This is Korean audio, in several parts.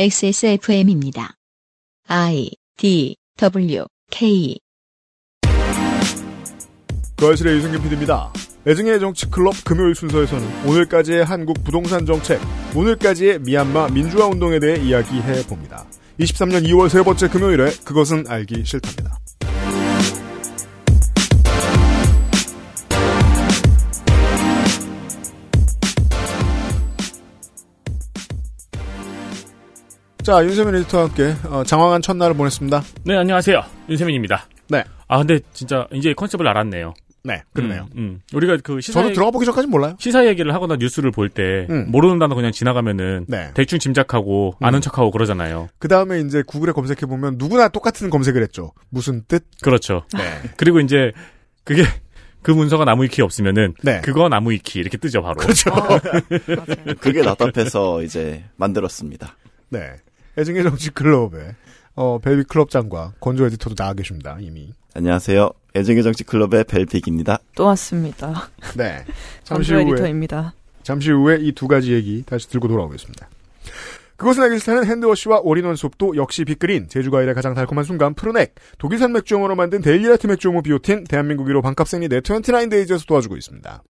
XSFM입니다. I D W K 거실의 유승균 PD입니다. 애증의 정치 클럽 금요일 순서에서는 오늘까지의 한국 부동산 정책, 오늘까지의 미얀마 민주화 운동에 대해 이야기해 봅니다. 23년 2월 세 번째 금요일에 그것은 알기 싫답니다. 자, 윤세민 에디터와 함께 어, 장황한 첫날을 보냈습니다. 네, 안녕하세요. 윤세민입니다. 네. 아, 근데 진짜 이제 컨셉을 알았네요. 네, 그러네요. 음, 음. 우리가 그 시사 저도 얘기- 들어가 보기 전까지는 몰라요. 시사 얘기를 하거나 뉴스를 볼때 음. 모르는 단어 그냥 지나가면은 네. 대충 짐작하고 음. 아는 척하고 그러잖아요. 그 다음에 이제 구글에 검색해 보면 누구나 똑같은 검색을 했죠. 무슨 뜻? 그렇죠. 네. 그리고 이제 그게 그 문서가 나무 위키 없으면은 네. 그거 나무 위키 이렇게 뜨죠 바로. 그렇죠. 그게 답답해서 이제 만들었습니다. 네. 애증의 정치 클럽에 어, 벨비 클럽장과 건조 에디터도 나와 계십니다. 이미. 안녕하세요. 애정의 정치 클럽의 벨픽입니다. 또 왔습니다. 네. 잠시 후에 에디터입니다. 잠시 후에 이 두 가지 얘기 다시 들고 돌아오겠습니다. 그것은 알기 싫다는 핸드워시와 올인원 수업도 역시 빅그린, 제주과일의 가장 달콤한 순간 푸른액, 독일산 맥주용으로 만든 데일리라트 맥주용호 비오틴, 대한민국 1호 반값 생리대 29데이즈에서 도와주고 있습니다.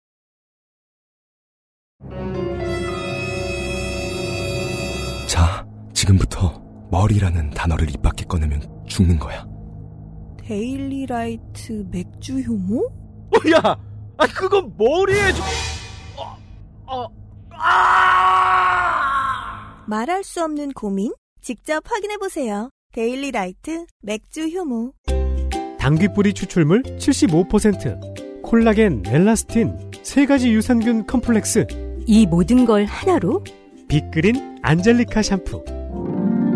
지금부터 머리라는 단어를 입 밖에 꺼내면 죽는 거야. 데일리라이트 맥주 효모? 야, 아 그건 머리에 좀. 어, 아! 말할 수 없는 고민? 직접 확인해 보세요. 데일리라이트 맥주 효모. 당귀뿌리 추출물 75%, 콜라겐, 엘라스틴, 세 가지 유산균 컴플렉스, 이 모든 걸 하나로 빅그린 안젤리카 샴푸.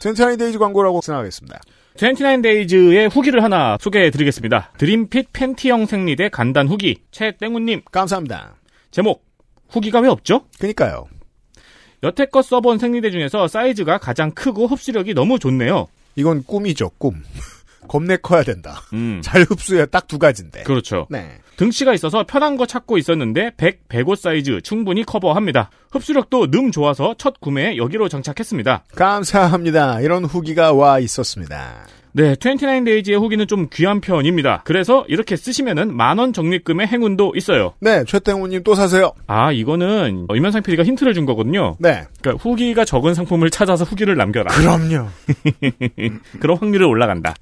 29 데이즈 광고라고 생각하겠습니다. 29 데이즈의 후기를 하나 소개해 드리겠습니다. 드림핏 팬티형 생리대 간단 후기 최땡우님 감사합니다. 제목 후기가 왜 없죠? 그니까요. 여태껏 써본 생리대 중에서 사이즈가 가장 크고 흡수력이 너무 좋네요. 이건 꿈이죠, 꿈. 겁내 커야 된다. 음. 잘 흡수해야 딱 두 가지인데. 그렇죠. 네. 등치가 있어서 편한 거 찾고 있었는데 100, 105 사이즈 충분히 커버합니다. 흡수력도 늠 좋아서 첫 구매에 여기로 장착했습니다. 감사합니다. 이런 후기가 와 있었습니다. 네, 29데이즈의 후기는 좀 귀한 편입니다. 그래서 이렇게 쓰시면은 만원 적립금의 행운도 있어요. 네, 최땡우님 또 사세요. 아, 이거는 이면상 PD가 힌트를 준 거거든요. 네. 그니까 후기가 적은 상품을 찾아서 후기를 남겨라. 그럼요. 그런 확률이 올라간다.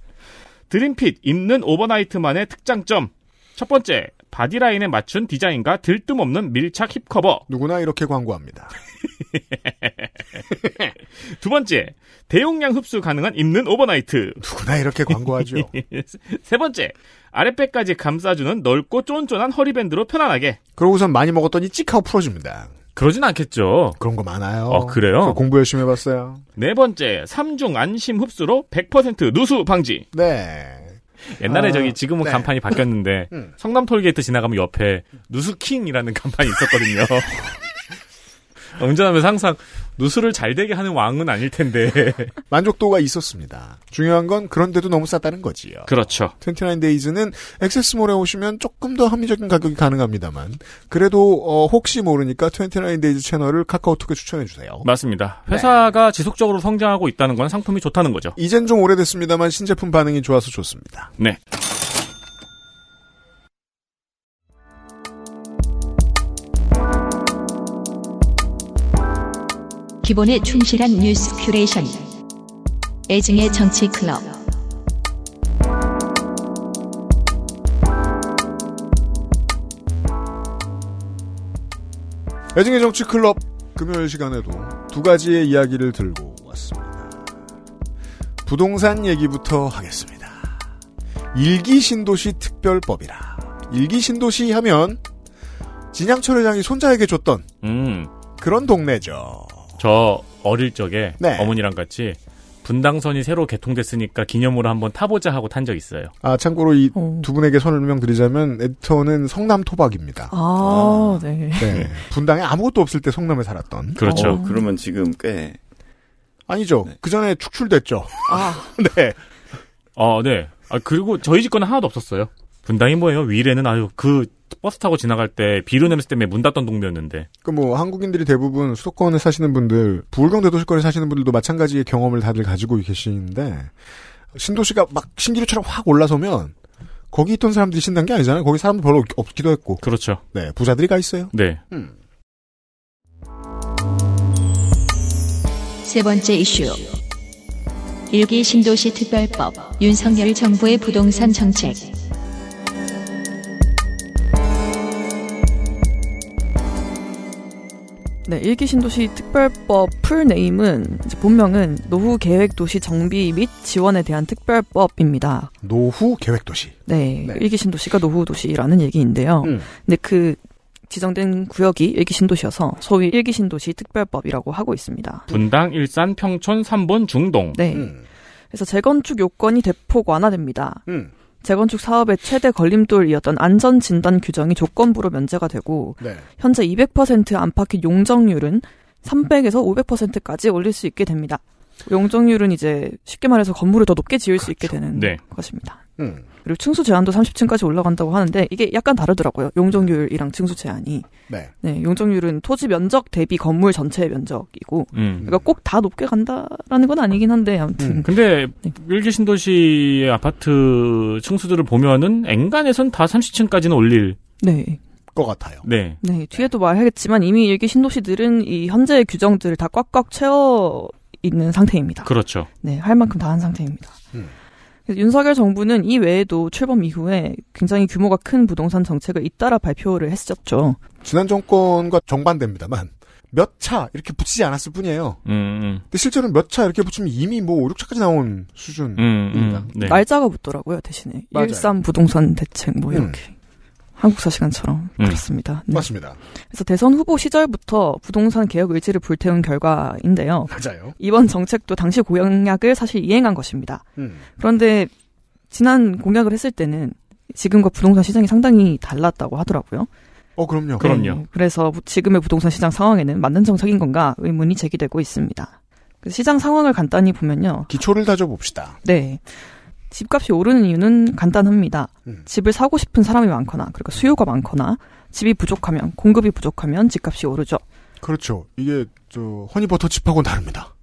드림핏 입는 overnight만의 특장점. 첫 번째, body line에 맞춘 디자인과 들뜸없는 밀착 hip cover. 누구나 이렇게 광고합니다. 두 번째, 대용량 흡수 가능한 입는 overnight. 누구나 이렇게 광고하죠. 세 번째, 아랫배까지 감싸주는 넓고 쫀쫀한 허리밴드로 편안하게. 그러고선 많이 먹었더니 찍하고 풀어줍니다. 그러진 않겠죠. 그런 거 많아요. 어, 그래요? 저 공부 열심히 해봤어요. 네 번째, 삼중 안심 흡수로 100% 누수 방지. 네. 옛날에 아, 저기 지금은 네. 간판이 바뀌었는데 음. 성남 톨게이트 지나가면 옆에 누수킹이라는 간판이 있었거든요. 운전하면서 항상 누수를 잘 되게 하는 왕은 아닐 텐데. 만족도가 있었습니다. 중요한 건 그런데도 너무 싸다는 거지요. 그렇죠. 29데이즈는 액세스몰에 오시면 조금 더 합리적인 가격이 가능합니다만 그래도 어, 혹시 모르니까 29데이즈 채널을 카카오톡에 추천해 주세요. 맞습니다. 회사가 지속적으로 성장하고 있다는 건 상품이 좋다는 거죠. 이젠 좀 오래됐습니다만 신제품 반응이 좋아서 좋습니다. 네. 기본에 충실한 뉴스 큐레이션 애증의 정치 클럽 애증의 정치 클럽 금요일 시간에도 두 가지의 이야기를 들고 왔습니다. 부동산 얘기부터 하겠습니다. 일기 신도시 특별법이라. 일기 신도시 하면 진양철 회장이 손자에게 줬던 음. 그런 동네죠. 저 어릴 적에 네. 어머니랑 같이 분당선이 새로 개통됐으니까 기념으로 한번 타보자 하고 탄 적 있어요. 아, 참고로 이 어. 두 분에게 설명드리자면 에디터는 성남 토박입니다. 아, 네. 네. 분당에 아무것도 없을 때 성남에 살았던. 그렇죠. 어, 그러면 지금 꽤 아니죠. 네. 그 전에 축출됐죠. 아, 네. 어, 네. 아, 그리고 저희 집 거는 하나도 없었어요. 분당이 뭐예요? 위례는 아유, 그 버스 타고 지나갈 때 비료 냄새 때문에 문 닫던 동네였는데. 그 뭐 한국인들이 대부분 수도권에 사시는 분들, 부울경 대 도시권에 사시는 분들도 마찬가지의 경험을 다들 가지고 계시는데 신도시가 막 신기루처럼 확 올라서면 거기 있던 사람들이 신난 게 아니잖아요. 거기 사람도 별로 없기도 했고. 그렇죠. 네, 부자들이 가 있어요. 네. 세 번째 이슈. 일기 신도시 특별법, 윤석열 정부의 부동산 정책. 네, 일기 신도시 특별법 풀네임은 이제 본명은 노후 계획 도시 정비 및 지원에 대한 특별법입니다. 노후 계획 도시. 네, 네. 일기 신도시가 노후 도시라는 얘기인데요. 음. 근데 그 지정된 구역이 일기 신도시여서 소위 일기 신도시 특별법이라고 하고 있습니다. 분당, 일산, 평촌, 삼본, 중동. 네. 음. 그래서 재건축 요건이 대폭 완화됩니다. 음. 재건축 사업의 최대 걸림돌이었던 안전 진단 규정이 조건부로 면제가 되고 네. 현재 200% 안팎의 용적률은 300에서 500%까지 올릴 수 있게 됩니다. 용적률은 이제 쉽게 말해서 건물을 더 높게 지을 수 있게 되는 네. 것입니다. 음. 그리고 층수 제한도 30층까지 올라간다고 하는데 이게 약간 다르더라고요. 용적률이랑 층수 제한이. 네. 네, 용적률은 토지 면적 대비 건물 전체의 면적이고 음. 그러니까 꼭 다 높게 간다라는 건 아니긴 한데 아무튼 음. 근데 네. 일기 신도시의 아파트 층수들을 보면은 엔간에선 다 30층까지는 올릴. 네. 것 같아요. 네. 네, 뒤에도 말하겠지만 이미 일기 신도시들은 이 현재의 규정들을 다 꽉꽉 채워 있는 상태입니다. 그렇죠. 네, 할 만큼 다 한 상태입니다. 음. 윤석열 정부는 이 외에도 출범 이후에 굉장히 규모가 큰 부동산 정책을 잇따라 발표를 했었죠. 지난 정권과 정반대입니다만 몇 차 이렇게 붙이지 않았을 뿐이에요. 음, 음, 근데 실제로는 몇 차 이렇게 붙이면 이미 뭐 5, 6차까지 나온 수준. 음, 입니다. 음. 네. 날짜가 붙더라고요, 대신에. 맞아요. 일삼 부동산 대책 뭐 이렇게. 한국사 시간처럼 음. 그렇습니다. 네. 맞습니다. 그래서 대선 후보 시절부터 부동산 개혁 의지를 불태운 결과인데요. 맞아요. 이번 정책도 당시 공약을 사실 이행한 것입니다. 음. 그런데 지난 공약을 했을 때는 지금과 부동산 시장이 상당히 달랐다고 하더라고요. 어, 그럼요. 그럼요. 네, 그래서 지금의 부동산 시장 상황에는 맞는 정책인 건가 의문이 제기되고 있습니다. 시장 상황을 간단히 보면요. 기초를 다져봅시다. 네. 집값이 오르는 이유는 간단합니다. 음. 집을 사고 싶은 사람이 많거나, 그러니까 수요가 많거나, 집이 부족하면, 공급이 부족하면 집값이 오르죠. 그렇죠. 이게 저 허니버터 칩하고는 다릅니다.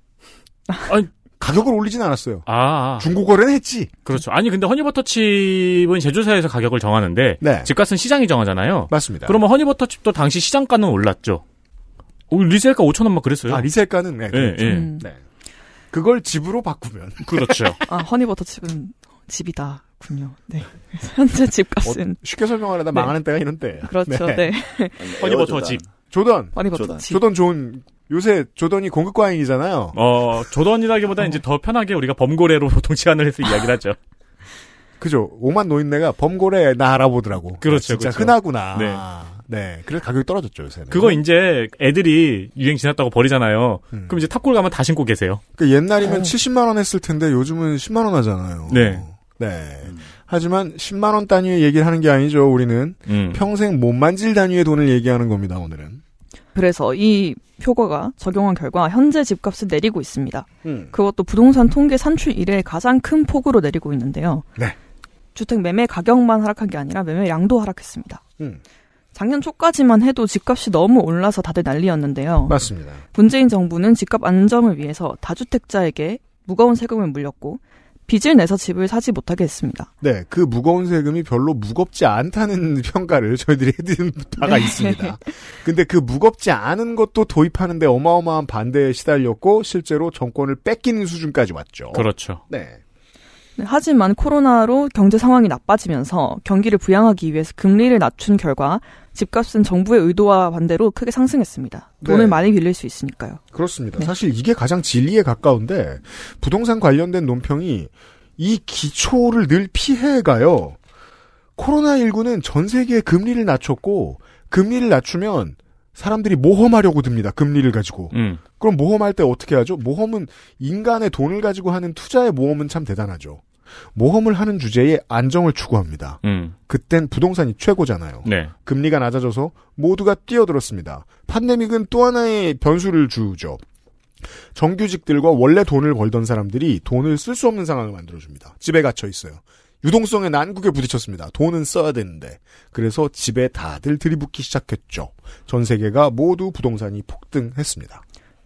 아니, 가격을 올리진 않았어요. 아, 아, 중고거래는 했지. 그렇죠. 아니 근데 허니버터칩은 제조사에서 가격을 정하는데 네. 집값은 시장이 정하잖아요. 맞습니다. 그러면 허니버터칩도 당시 시장가는 올랐죠. 어, resell가 5천 원만 그랬어요. 아, resell가는 네, 예, 그렇죠. 예. 음. 네. 그걸 집으로 바꾸면 그렇죠. 아, 허니버터 집은 집이다군요. 네. 현재 집값은. 어, 쉽게 설명하려다 네. 망하는 때가 이런 때예요. 그렇죠. 네. 네. 허니버터 집. 조던. 허니버터 조던. 집. 조던 좋은 요새 조던이 공급 과잉이잖아요. 어, 조던이라기보다 이제 더 편하게 우리가 범고래로 보통 치환을 해서 이야기를 하죠. 그죠. 오만 노인네가 범고래 나 알아보더라고. 그렇죠, 진짜 그렇죠. 흔하구나. 네. 네. 그래서 가격이 떨어졌죠, 요새는. 그거 이제 애들이 유행 지났다고 버리잖아요. 음. 그럼 이제 탑골 가면 다 신고 계세요. 그 옛날이면 어. 70만 원 했을 텐데 요즘은 10만 원 하잖아요. 네. 네. 하지만 10만 원 단위의 얘기를 하는 게 아니죠. 우리는 음. 평생 못 만질 단위의 돈을 얘기하는 겁니다. 오늘은. 그래서 이 표거가 적용한 결과 현재 집값을 내리고 있습니다. 음. 그것도 부동산 통계 산출 이래 가장 큰 폭으로 내리고 있는데요. 네. 주택 매매 가격만 하락한 게 아니라 매매량도 하락했습니다. 음. 작년 초까지만 해도 집값이 너무 올라서 다들 난리였는데요. 맞습니다. 문재인 정부는 집값 안정을 위해서 다주택자에게 무거운 세금을 물렸고 빚을 내서 집을 사지 못하게 했습니다. 네, 그 무거운 세금이 별로 무겁지 않다는 평가를 저희들이 해드린 바가 네. 있습니다. 근데 그 무겁지 않은 것도 도입하는데 어마어마한 반대에 시달렸고 실제로 정권을 뺏기는 수준까지 왔죠. 그렇죠. 네. 네, 하지만 코로나로 경제 상황이 나빠지면서 경기를 부양하기 위해서 금리를 낮춘 결과 집값은 정부의 의도와 반대로 크게 상승했습니다. 돈을 네. 많이 빌릴 수 있으니까요. 그렇습니다. 네. 사실 이게 가장 진리에 가까운데 부동산 관련된 논평이 이 기초를 늘 피해가요. 코로나19는 전 세계에 금리를 낮췄고 금리를 낮추면 사람들이 모험하려고 듭니다. 금리를 가지고. 음. 그럼 모험할 때 어떻게 하죠? 모험은 인간의 돈을 가지고 하는 투자의 모험은 참 대단하죠. 모험을 하는 주제에 안정을 추구합니다. 음. 그땐 부동산이 최고잖아요. 네. 금리가 낮아져서 모두가 뛰어들었습니다. 팬데믹은 또 하나의 변수를 주죠. 정규직들과 원래 돈을 벌던 사람들이 돈을 쓸 수 없는 상황을 만들어줍니다. 집에 갇혀 있어요. 유동성의 난국에 부딪혔습니다. 돈은 써야 되는데. 그래서 집에 다들 들이붓기 시작했죠. 전 세계가 모두 부동산이 폭등했습니다.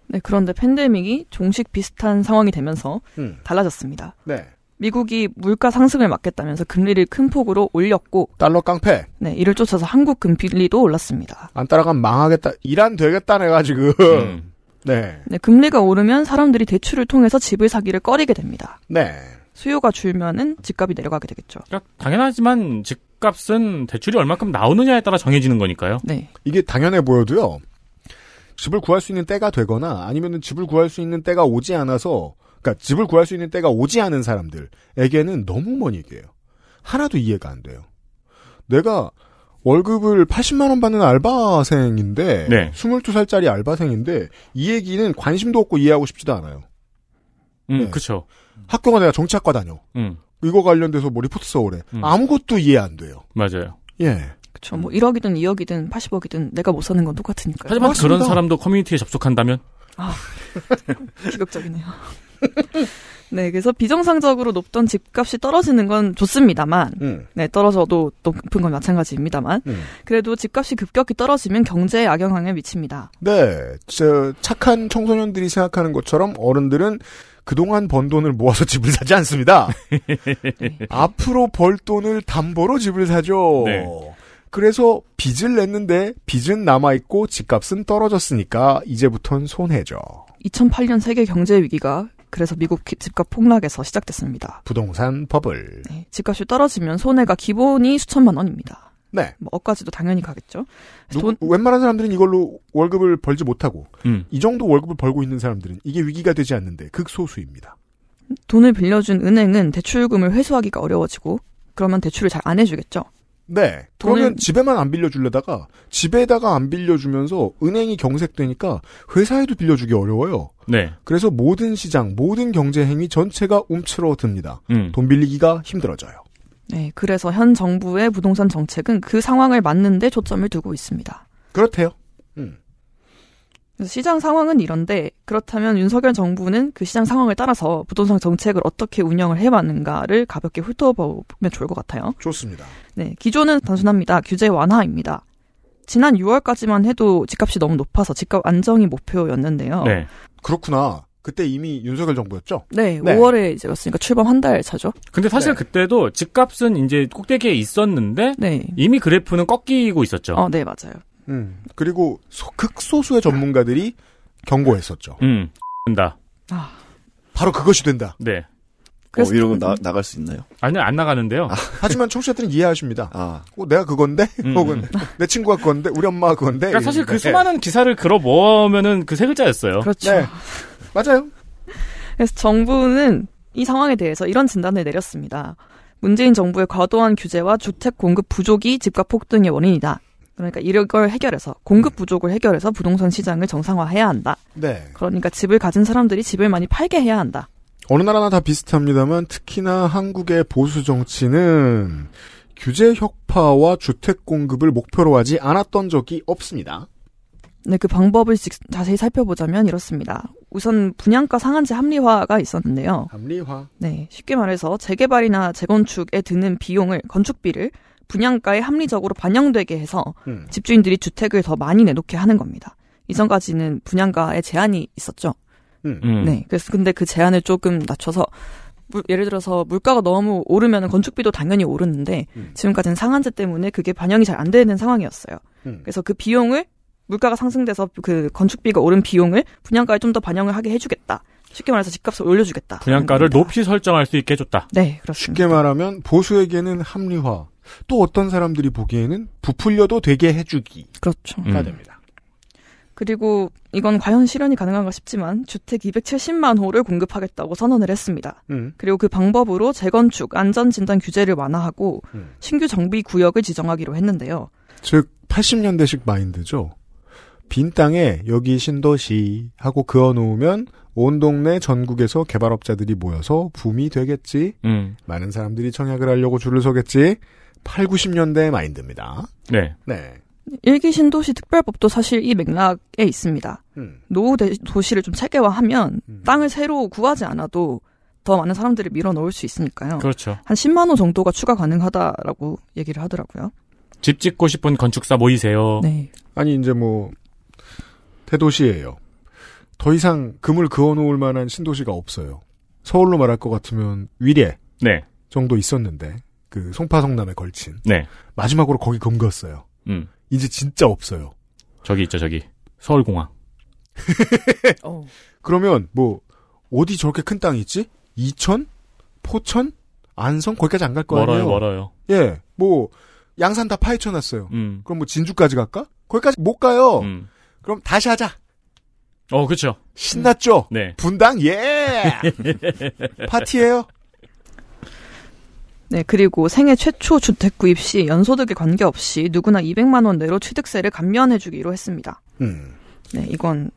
네, 그런데 팬데믹이 종식 비슷한 상황이 되면서 음. 달라졌습니다. 네. 미국이 물가 상승을 막겠다면서 금리를 큰 폭으로 올렸고 달러 깡패. 네, 이를 쫓아서 한국 금리도 올랐습니다. 안 따라가면 망하겠다. 이란 되겠다 내가 지금. 음. 네. 네, 금리가 오르면 사람들이 대출을 통해서 집을 사기를 꺼리게 됩니다. 네. 수요가 줄면은 집값이 내려가게 되겠죠. 그러니까 당연하지만 집값은 대출이 얼마큼 나오느냐에 따라 정해지는 거니까요. 네. 이게 당연해 보여도요. 집을 구할 수 있는 때가 되거나 아니면은 집을 구할 수 있는 때가 오지 않아서 그러니까 집을 구할 수 있는 때가 오지 않은 사람들에게는 너무 먼 얘기예요. 하나도 이해가 안 돼요. 내가 월급을 80만 원 받는 알바생인데 네. 22살짜리 알바생인데 이 얘기는 관심도 없고 이해하고 싶지도 않아요. 음, 네. 그쵸. 학교가 내가 정치학과 다녀. 음, 이거 관련돼서 뭐 리포트 써오래. 음. 아무것도 이해 안 돼요. 맞아요. 예. 그쵸. 뭐 1억이든 2억이든 80억이든 내가 못 사는 건 똑같으니까요. 하지만 맞습니다. 그런 사람도 커뮤니티에 접속한다면 기극적이네요. 네, 그래서 비정상적으로 높던 집값이 떨어지는 건 좋습니다만, 음. 네, 떨어져도 높은 건 마찬가지입니다만, 음. 그래도 집값이 급격히 떨어지면 경제에 악영향을 미칩니다. 네, 저 착한 청소년들이 생각하는 것처럼 어른들은 그동안 번 돈을 모아서 집을 사지 않습니다. 앞으로 벌 돈을 담보로 집을 사죠. 네. 그래서 빚을 냈는데 빚은 남아있고 집값은 떨어졌으니까 이제부턴 손해죠. 2008년 세계 경제 위기가 그래서 미국 기- 집값 폭락에서 시작됐습니다. 부동산 버블. 네, 집값이 떨어지면 손해가 기본이 수천만 원입니다. 네. 뭐 억까지도 당연히 가겠죠. 그래서 누구- 돈, 웬만한 사람들은 이걸로 월급을 벌지 못하고 음. 이 정도 월급을 벌고 있는 사람들은 이게 위기가 되지 않는데 극소수입니다. 돈을 빌려준 은행은 대출금을 회수하기가 어려워지고 그러면 대출을 잘 안 해주겠죠. 네. 그러면 집에만 안 빌려주려다가 집에다가 안 빌려주면서 은행이 경색되니까 회사에도 빌려주기 어려워요. 네. 그래서 모든 시장, 모든 경제 행위 전체가 움츠러듭니다. 음. 돈 빌리기가 힘들어져요. 네, 그래서 현 정부의 부동산 정책은 그 상황을 맞는데 초점을 두고 있습니다. 그렇대요. 음. 시장 상황은 이런데 그렇다면 윤석열 정부는 그 시장 상황을 따라서 부동산 정책을 어떻게 운영을 해왔는가를 가볍게 훑어보면 좋을 것 같아요. 좋습니다. 네, 기조는 단순합니다. 규제 완화입니다. 지난 6월까지만 해도 집값이 너무 높아서 집값 안정이 목표였는데요. 네. 그렇구나. 그때 이미 윤석열 정부였죠? 네, 네. 5월에 이제 왔으니까 출범 한 달 차죠. 근데 사실 네. 그때도 집값은 이제 꼭대기에 있었는데 네. 이미 그래프는 꺾이고 있었죠. 어, 네, 맞아요. 음. 그리고 소- 극소수의 전문가들이 경고했었죠. 음. 된다. 바로 그것이 된다. 네. 어, 이러고 나, 나갈 수 있나요? 아니요, 안 나가는데요. 하지만 청취자들은 이해하십니다. 아, 어, 내가 그건데? 음. 혹은 내 친구가 그건데? 우리 엄마가 그건데? 그러니까 사실 그. 수많은 기사를 걸어 모으면은 그 세 글자였어요. 그렇죠. 네. 맞아요. 그래서 정부는 이 상황에 대해서 이런 진단을 내렸습니다. 문재인 정부의 과도한 규제와 주택 공급 부족이 집값 폭등의 원인이다. 그러니까 이걸 해결해서 공급 부족을 해결해서 부동산 시장을 정상화해야 한다. 네. 그러니까 집을 가진 사람들이 집을 많이 팔게 해야 한다. 어느 나라나 다 비슷합니다만 특히나 한국의 보수 정치는 규제 혁파와 주택 공급을 목표로 하지 않았던 적이 없습니다. 네, 그 방법을 직- 자세히 살펴보자면 이렇습니다. 우선 분양가 상한제 합리화가 있었는데요. 합리화. 네, 쉽게 말해서 재개발이나 재건축에 드는 비용을 건축비를 분양가에 합리적으로 반영되게 해서 음. 집주인들이 주택을 더 많이 내놓게 하는 겁니다. 이전까지는 분양가에 제한이 있었죠. 음. 음. 네, 그래서 근데 그 제한을 조금 낮춰서 물- 예를 들어서 물가가 너무 오르면 건축비도 당연히 오르는데 음. 지금까지는 상한제 때문에 그게 반영이 잘 안 되는 상황이었어요. 음. 그래서 그 비용을 물가가 상승돼서 그 건축비가 오른 비용을 분양가에 좀 더 반영을 하게 해주겠다. 쉽게 말해서 집값을 올려주겠다. 분양가를 겁니다. 높이 설정할 수 있게 해줬다. 네, 그렇습니다. 쉽게 말하면 보수에게는 합리화. 또 어떤 사람들이 보기에는 부풀려도 되게 해주기가 그렇죠. 음. 됩니다. 그리고 이건 과연 실현이 가능한가 싶지만 주택 270만 호를 공급하겠다고 선언을 했습니다. 음. 그리고 그 방법으로 재건축 안전진단 규제를 완화하고 음. 신규 정비 구역을 지정하기로 했는데요. 즉 80년대식 마인드죠. 빈 땅에 여기 신도시 하고 그어 놓으면 온 동네 전국에서 개발업자들이 모여서 붐이 되겠지. 음. 많은 사람들이 청약을 하려고 줄을 서겠지. 8, 90년대 마인드입니다. 네. 네. 일기 신도시 특별법도 사실 이 맥락에 있습니다. 음. 노후 대- 도시를 좀 체계화하면 땅을 새로 구하지 않아도 더 많은 사람들을 밀어 넣을 수 있으니까요. 그렇죠. 한 10만 호 정도가 추가 가능하다라고 얘기를 하더라고요. 집 짓고 싶은 건축사 모이세요. 네. 아니 이제 뭐 대도시예요. 더 이상 금을 그어 놓을 만한 신도시가 없어요. 서울로 말할 것 같으면 위례 네. 정도 있었는데 그 송파성남에 걸친 네. 마지막으로 거기 금 그었어요. 음. 이제 진짜 없어요. 저기 있죠, 저기. 서울공항. 그러면 뭐 어디 저렇게 큰 땅이 있지? 이천, 포천, 안성 거기까지 안 갈 거 아니에요? 멀어요, 멀어요. 예, 뭐 양산 다 파헤쳐놨어요. 음. 그럼 뭐 진주까지 갈까? 거기까지 못 가요. 음. 그럼 다시 하자. 어, 그쵸. 신났죠? 네. 분당 예. 파티예요. 네, 그리고 생애 최초 주택 구입 시 연소득에 관계없이 누구나 200만 원 내로 취득세를 감면해 주기로 했습니다. 음. 네, 이건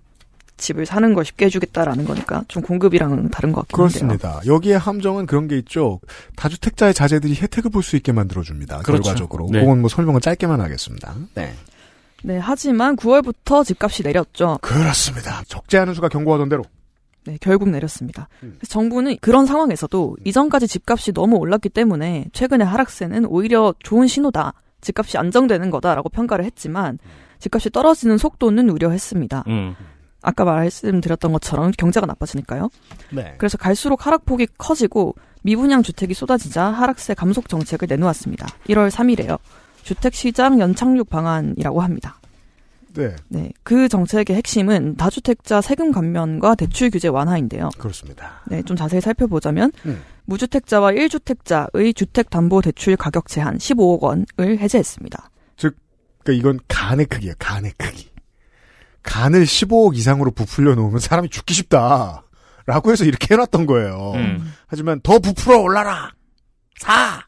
집을 사는 걸 쉽게 해주겠다라는 거니까 좀 공급이랑은 다른 것 같긴 한데요. 그렇습니다. 여기에 함정은 그런 게 있죠. 다주택자의 자제들이 혜택을 볼 수 있게 만들어줍니다. 그렇죠. 결과적으로. 네. 그건 뭐 설명을 짧게만 하겠습니다. 네. 네, 하지만 9월부터 집값이 내렸죠. 그렇습니다. 적지 않은 수가 경고하던 대로. 네, 결국 내렸습니다. 음. 그래서 정부는 그런 상황에서도 이전까지 집값이 너무 올랐기 때문에 최근의 하락세는 오히려 좋은 신호다. 집값이 안정되는 거다라고 평가를 했지만 집값이 떨어지는 속도는 우려했습니다. 음. 아까 말씀드렸던 것처럼 경제가 나빠지니까요. 네. 그래서 갈수록 하락폭이 커지고 미분양 주택이 쏟아지자 하락세 감속 정책을 내놓았습니다. 1월 3일에요. 주택시장 연착륙 방안이라고 합니다. 네. 네, 그 정책의 핵심은 다주택자 세금 감면과 대출 규제 완화인데요. 그렇습니다. 네, 좀 자세히 살펴보자면 음. 무주택자와 1주택자의 주택담보대출 가격 제한 15억 원을 해제했습니다. 그러니까 이건 간의 크기예요. 간의 크기. 간을 15억 이상으로 부풀려 놓으면 사람이 죽기 쉽다. 라고 해서 이렇게 해놨던 거예요. 음. 하지만 더 부풀어 올라라. 사.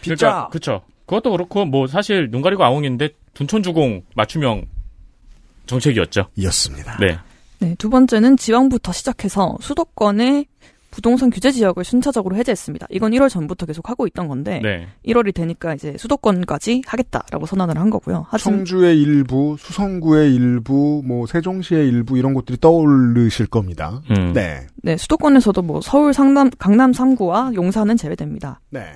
빚자. 그러니까, 그것도 그렇고, 뭐, 사실, 눈 가리고 아웅인데, 둔촌주공 맞춤형 정책이었죠. 이었습니다. 네. 네, 두 번째는 지방부터 시작해서 수도권의 부동산 규제 지역을 순차적으로 해제했습니다. 이건 1월 전부터 계속 하고 있던 건데 네. 1월이 되니까 이제 수도권까지 하겠다라고 선언을 한 거고요. 하지만 청주의 일부, 수성구의 일부, 뭐 세종시의 일부 이런 곳들이 떠오르실 겁니다. 음. 네. 네, 수도권에서도 뭐 서울 상남 강남 3구와 용산은 제외됩니다. 네.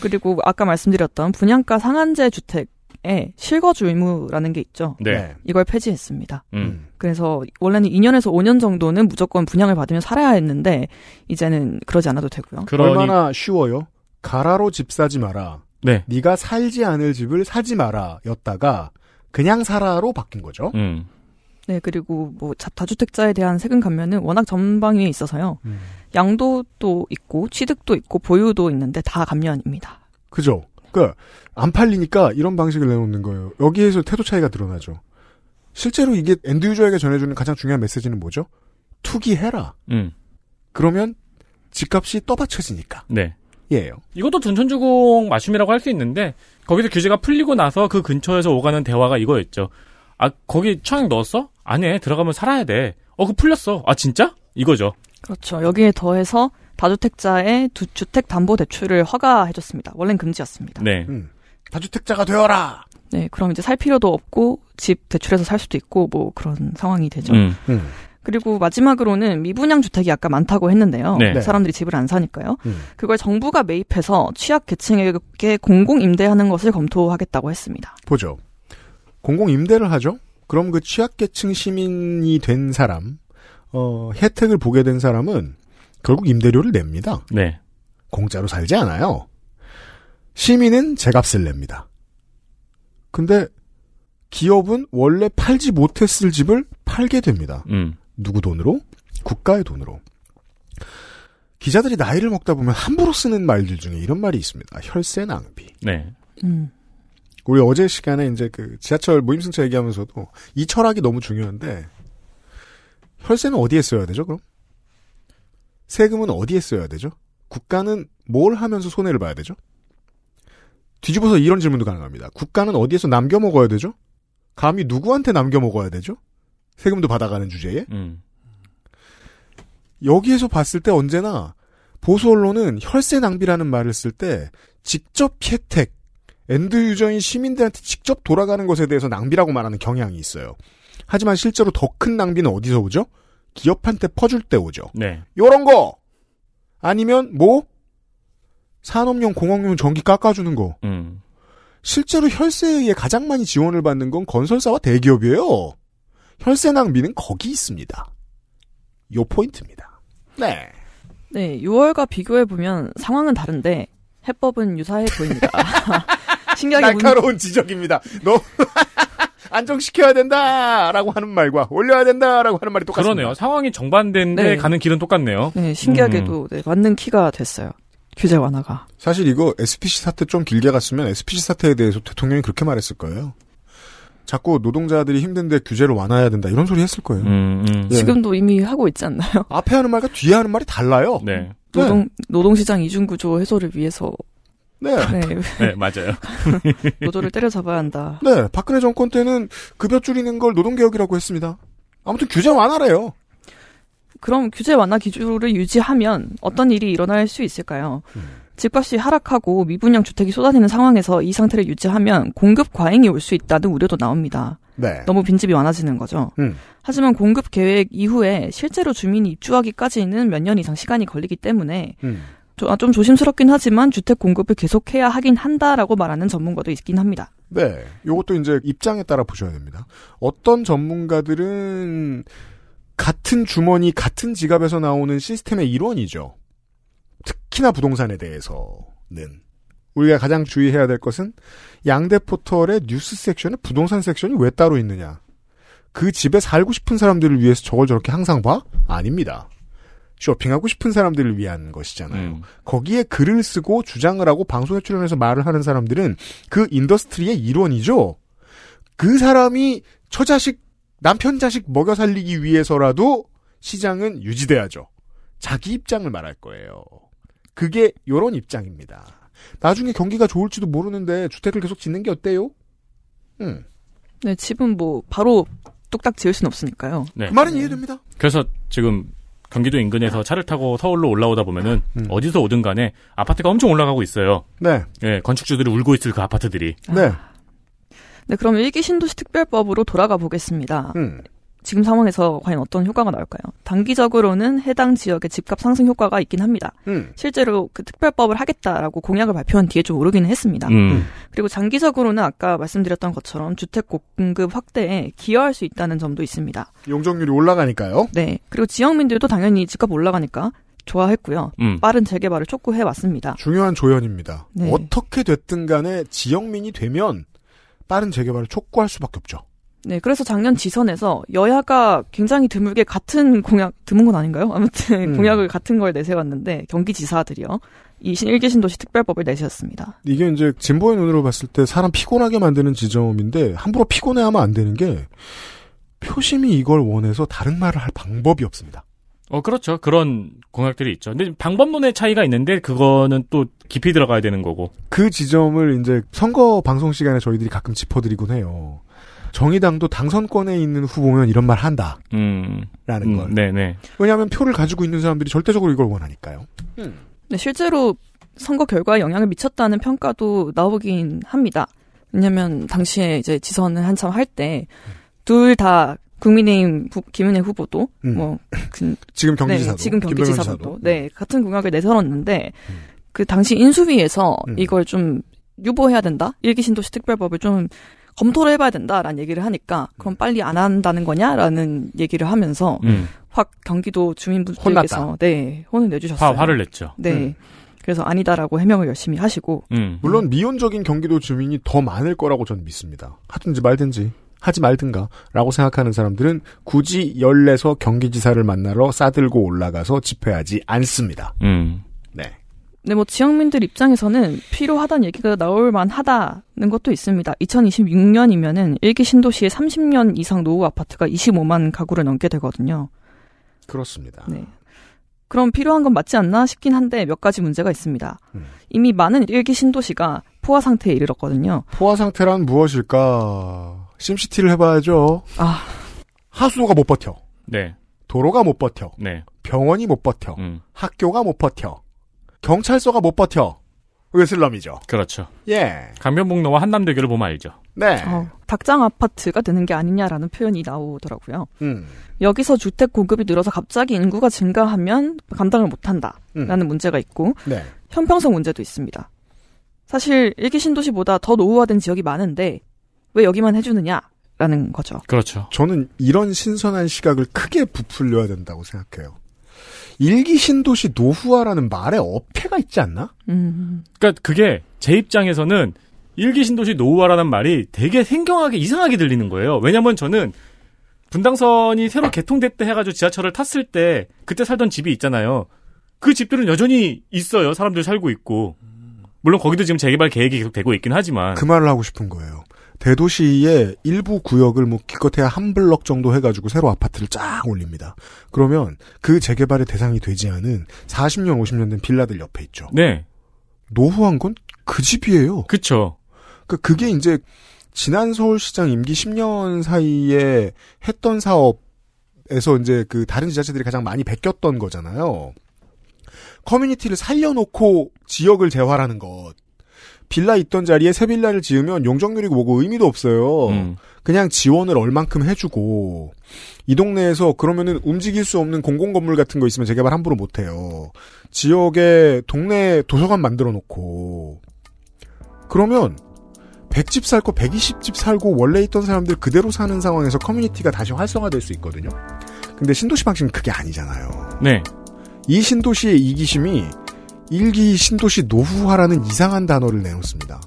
그리고 아까 말씀드렸던 분양가 상한제 주택 에 실거주 의무라는 게 있죠. 네. 이걸 폐지했습니다. 음. 그래서 원래는 2년에서 5년 정도는 무조건 분양을 받으면 살아야 했는데 이제는 그러지 않아도 되고요. 그러니, 얼마나 쉬워요? 가라로 집 사지 마라. 네. 네가 살지 않을 집을 사지 마라. 였다가 그냥 살아로 바뀐 거죠. 음. 네, 그리고 뭐 자- 다주택자에 대한 세금 감면은 워낙 전방위에 있어서요. 음. 양도도 있고 취득도 있고 보유도 있는데 다 감면입니다. 그죠? 그, 안 팔리니까 이런 방식을 내놓는 거예요. 여기에서 태도 차이가 드러나죠. 실제로 이게 end user에게 전해주는 가장 중요한 메시지는 뭐죠? 투기해라. 음. 그러면 집값이 떠받쳐지니까. 네. 예요. 이것도 둔촌주공 맞춤이라고 할 수 있는데 거기서 규제가 풀리고 나서 그 근처에서 오가는 대화가 이거였죠. 아 거기 청약 넣었어? 안에 들어가면 살아야 돼. 어 그 풀렸어. 아 진짜? 이거죠. 그렇죠. 여기에 더해서 다주택자의 두 주택 담보 대출을 허가해줬습니다. 원래는 금지였습니다. 네. 음. 다주택자가 되어라! 네, 그럼 이제 살 필요도 없고 집 대출해서 살 수도 있고 뭐 그런 상황이 되죠. 음. 음. 그리고 마지막으로는 미분양 주택이 아까 많다고 했는데요. 네. 네. 사람들이 집을 안 사니까요. 음. 그걸 정부가 매입해서 취약 계층에게 공공 임대하는 것을 검토하겠다고 했습니다. 보죠. 공공 임대를 하죠. 그럼 그 취약 계층 시민이 된 사람, 어, 혜택을 보게 된 사람은 결국 임대료를 냅니다. 네. 공짜로 살지 않아요. 시민은 제값을 냅니다. 근데 기업은 원래 팔지 못했을 집을 팔게 됩니다. 음. 누구 돈으로? 국가의 돈으로. 기자들이 나이를 먹다 보면 함부로 쓰는 말들 중에 이런 말이 있습니다. 혈세 낭비. 네. 음. 우리 어제 시간에 이제 그 지하철 모임승차 얘기하면서도 이 철학이 너무 중요한데 혈세는 어디에 써야 되죠, 그럼? 세금은 어디에 써야 되죠? 국가는 뭘 하면서 손해를 봐야 되죠? 뒤집어서 이런 질문도 가능합니다. 국가는 어디에서 남겨 먹어야 되죠? 감히 누구한테 남겨 먹어야 되죠? 세금도 받아가는 주제에 음. 여기에서 봤을 때 언제나 보수 언론은 혈세 낭비라는 말을 쓸 때 직접 혜택, end user인 시민들한테 직접 돌아가는 것에 대해서 낭비라고 말하는 경향이 있어요. 하지만 실제로 더 큰 낭비는 어디서 오죠? 기업한테 퍼줄 때 오죠. 네. 요런 거! 아니면 뭐? 산업용 공업용 전기 깎아주는 거. 음. 실제로 혈세에 의해 가장 많이 지원을 받는 건 건설사와 대기업이에요. 혈세 낭비는 거기 있습니다. 요 포인트입니다. 네. 네, 6월과 비교해 보면 상황은 다른데 해법은 유사해 보입니다. 신기하게 문- 날카로운 지적입니다. 너 안정시켜야 된다라고 하는 말과 올려야 된다라고 하는 말이 똑같습니다. 그러네요. 상황이 정반대인데 네. 가는 길은 똑같네요. 네, 신기하게도 음. 네, 맞는 키가 됐어요. 규제 완화가. 사실 이거 SPC 사태 좀 길게 갔으면 SPC 사태에 대해서 대통령이 그렇게 말했을 거예요. 자꾸 노동자들이 힘든데 규제를 완화해야 된다 이런 소리 했을 거예요. 음, 음. 예. 지금도 이미 하고 있지 않나요? 앞에 하는 말과 뒤에 하는 말이 달라요. 네. 노동 노동시장 이중구조 해소를 위해서 네. 네, 네, 맞아요. 노조를 때려잡아야 한다. 네, 박근혜 정권 때는 급여 줄이는 걸 노동개혁이라고 했습니다. 아무튼 규제 완화래요. 그럼 규제 완화 기조를 유지하면 어떤 일이 일어날 수 있을까요? 집값이 하락하고 미분양 주택이 쏟아지는 상황에서 이 상태를 유지하면 공급 과잉이 올 수 있다는 우려도 나옵니다. 네. 너무 빈집이 많아지는 거죠. 음. 하지만 공급 계획 이후에 실제로 주민이 입주하기까지는 몇 년 이상 시간이 걸리기 때문에 음. 좀, 아, 좀 조심스럽긴 하지만 주택 공급을 계속해야 하긴 한다라고 말하는 전문가도 있긴 합니다. 네. 요것도 이제 입장에 따라 보셔야 됩니다. 어떤 전문가들은 같은 주머니, 같은 지갑에서 나오는 시스템의 일원이죠. 특히나 부동산에 대해서는. 우리가 가장 주의해야 될 것은 양대 포털의 뉴스 섹션에 부동산 섹션이 왜 따로 있느냐. 그 집에 살고 싶은 사람들을 위해서 저걸 저렇게 항상 봐? 아닙니다. 쇼핑하고 싶은 사람들을 위한 것이잖아요. 음. 거기에 글을 쓰고 주장을 하고 방송에 출연해서 말을 하는 사람들은 그 industry의 일원이죠. 그 사람이 처자식, 남편 자식 먹여 살리기 위해서라도 시장은 유지돼야죠. 자기 입장을 말할 거예요. 그게 요런 입장입니다. 나중에 경기가 좋을지도 모르는데 주택을 계속 짓는 게 어때요? 음. 네, 집은 뭐 바로 뚝딱 지을 수는 없으니까요. 네. 그 말은 이해됩니다. 그래서 지금 경기도 인근에서 차를 타고 서울로 올라오다 보면은 음. 어디서 오든 간에 아파트가 엄청 올라가고 있어요. 네. 예, 건축주들이 울고 있을 그 아파트들이. 네. 네, 그럼 일기 신도시 특별법으로 돌아가 보겠습니다. 음. 지금 상황에서 과연 어떤 효과가 나올까요? 단기적으로는 해당 지역의 집값 상승 효과가 있긴 합니다. 음. 실제로 그 특별법을 하겠다라고 공약을 발표한 뒤에 좀 오르기는 했습니다. 음. 그리고 장기적으로는 아까 말씀드렸던 것처럼 주택 공급 확대에 기여할 수 있다는 점도 있습니다. 용적률이 올라가니까요. 네. 그리고 지역민들도 당연히 집값 올라가니까 좋아했고요. 음. 빠른 재개발을 촉구해 왔습니다. 중요한 조연입니다. 네. 어떻게 됐든 간에 지역민이 되면 빠른 재개발을 촉구할 수밖에 없죠. 네, 그래서 작년 지선에서 여야가 굉장히 드물게 같은 공약, 드문 건 아닌가요? 아무튼 음. 공약을 같은 걸 내세웠는데 경기지사들이요. 이 신- 일기 신도시 특별법을 내세웠습니다. 이게 이제 진보의 눈으로 봤을 때 사람 피곤하게 만드는 지점인데 함부로 피곤해하면 안 되는 게 표심이 이걸 원해서 다른 말을 할 방법이 없습니다. 어, 그렇죠. 그런 공약들이 있죠. 근데 방법론의 차이가 있는데 그거는 또 깊이 들어가야 되는 거고. 그 지점을 이제 선거 방송 시간에 저희들이 가끔 짚어드리곤 해요. 정의당도 당선권에 있는 후보면 이런 말 한다라는 음. 걸. 음, 네네. 왜냐하면 표를 가지고 있는 사람들이 절대적으로 이걸 원하니까요. 네, 실제로 선거 결과에 영향을 미쳤다는 평가도 나오긴 합니다. 왜냐면 당시에 이제 지선을 한참 할 때 둘 다 국민의힘 후- 김은혜 후보도 음. 뭐 그, 지금 경기지사도 네, 지금 경기지사도 지사도. 네 같은 공약을 내세웠는데 그 당시 인수위에서 음. 이걸 좀 유보해야 된다 일기 신도시 특별법을 좀 검토를 해봐야 된다라는 얘기를 하니까 그럼 빨리 안 한다는 거냐라는 얘기를 하면서 음. 확 경기도 주민분들께서. 네 혼을 내주셨어요. 화, 화를 냈죠. 네. 음. 그래서 아니다라고 해명을 열심히 하시고 음. 물론 미온적인 경기도 주민이 더 많을 거라고 저는 믿습니다. 하든지 말든지 하지 말든가라고 생각하는 사람들은 굳이 열내서 경기지사를 만나러 싸들고 올라가서 집회하지 않습니다. 음. 네. 네, 뭐 지역민들 입장에서는 필요하다는 얘기가 나올 만하다는 것도 있습니다. 2026년이면은 일기 신도시에 30년 이상 노후 아파트가 25만 가구를 넘게 되거든요. 그렇습니다. 네. 그럼 필요한 건 맞지 않나 싶긴 한데 몇 가지 문제가 있습니다. 음. 이미 많은 일기 신도시가 포화 상태에 이르렀거든요. 포화 상태란 무엇일까? 심시티를 해봐야죠. 아. 하수도가 못 버텨. 네. 도로가 못 버텨. 네. 병원이 못 버텨. 음. 학교가 못 버텨. 경찰서가 못 버텨. 왜 슬럼이죠? 그렇죠. 예. 강변북로와 한남대교를 보면 알죠. 네. 어, 닭장 아파트가 되는 게 아니냐라는 표현이 나오더라고요. 음. 여기서 주택 공급이 늘어서 갑자기 인구가 증가하면 감당을 못한다라는 음. 문제가 있고 네. 형평성 문제도 있습니다. 사실 일기 신도시보다 더 노후화된 지역이 많은데 왜 여기만 해주느냐 라는 거죠. 그렇죠. 저는 이런 신선한 시각을 크게 부풀려야 된다고 생각해요. 일기 신도시 노후화라는 말에 어폐가 있지 않나? 음, 그러니까 그게 제 입장에서는 일기 신도시 노후화라는 말이 되게 생경하게 이상하게 들리는 거예요. 왜냐면 저는 분당선이 새로 개통됐다 해가지고 지하철을 탔을 때 그때 살던 집이 있잖아요. 그 집들은 여전히 있어요. 사람들 살고 있고. 물론 거기도 지금 재개발 계획이 계속 되고 있긴 하지만. 그 말을 하고 싶은 거예요. 대도시의 일부 구역을 뭐 기껏해야 한 블럭 정도 해가지고 새로 아파트를 쫙 올립니다. 그러면 그 재개발의 대상이 되지 않은 40년, 50년 된 빌라들 옆에 있죠. 네. 노후한 건 그 집이에요. 그쵸. 그 그게 이제 지난 서울시장 임기 10년 사이에 했던 사업에서 이제 그 다른 지자체들이 가장 많이 베꼈던 거잖아요. 커뮤니티를 살려놓고 지역을 재활하는 것. 빌라 있던 자리에 새 빌라를 지으면 용적률이고 뭐고 의미도 없어요. 음. 그냥 지원을 얼만큼 해주고 이 동네에서 그러면은 움직일 수 없는 공공 건물 같은 거 있으면 재개발 함부로 못 해요. 지역에 동네 도서관 만들어 놓고 그러면 100집 살고 120집 살고 원래 있던 사람들 그대로 사는 상황에서 커뮤니티가 다시 활성화될 수 있거든요. 근데 신도시 방식은 그게 아니잖아요. 네. 이 신도시의 이기심이 일기 신도시 노후화라는 이상한 단어를 내놓습니다.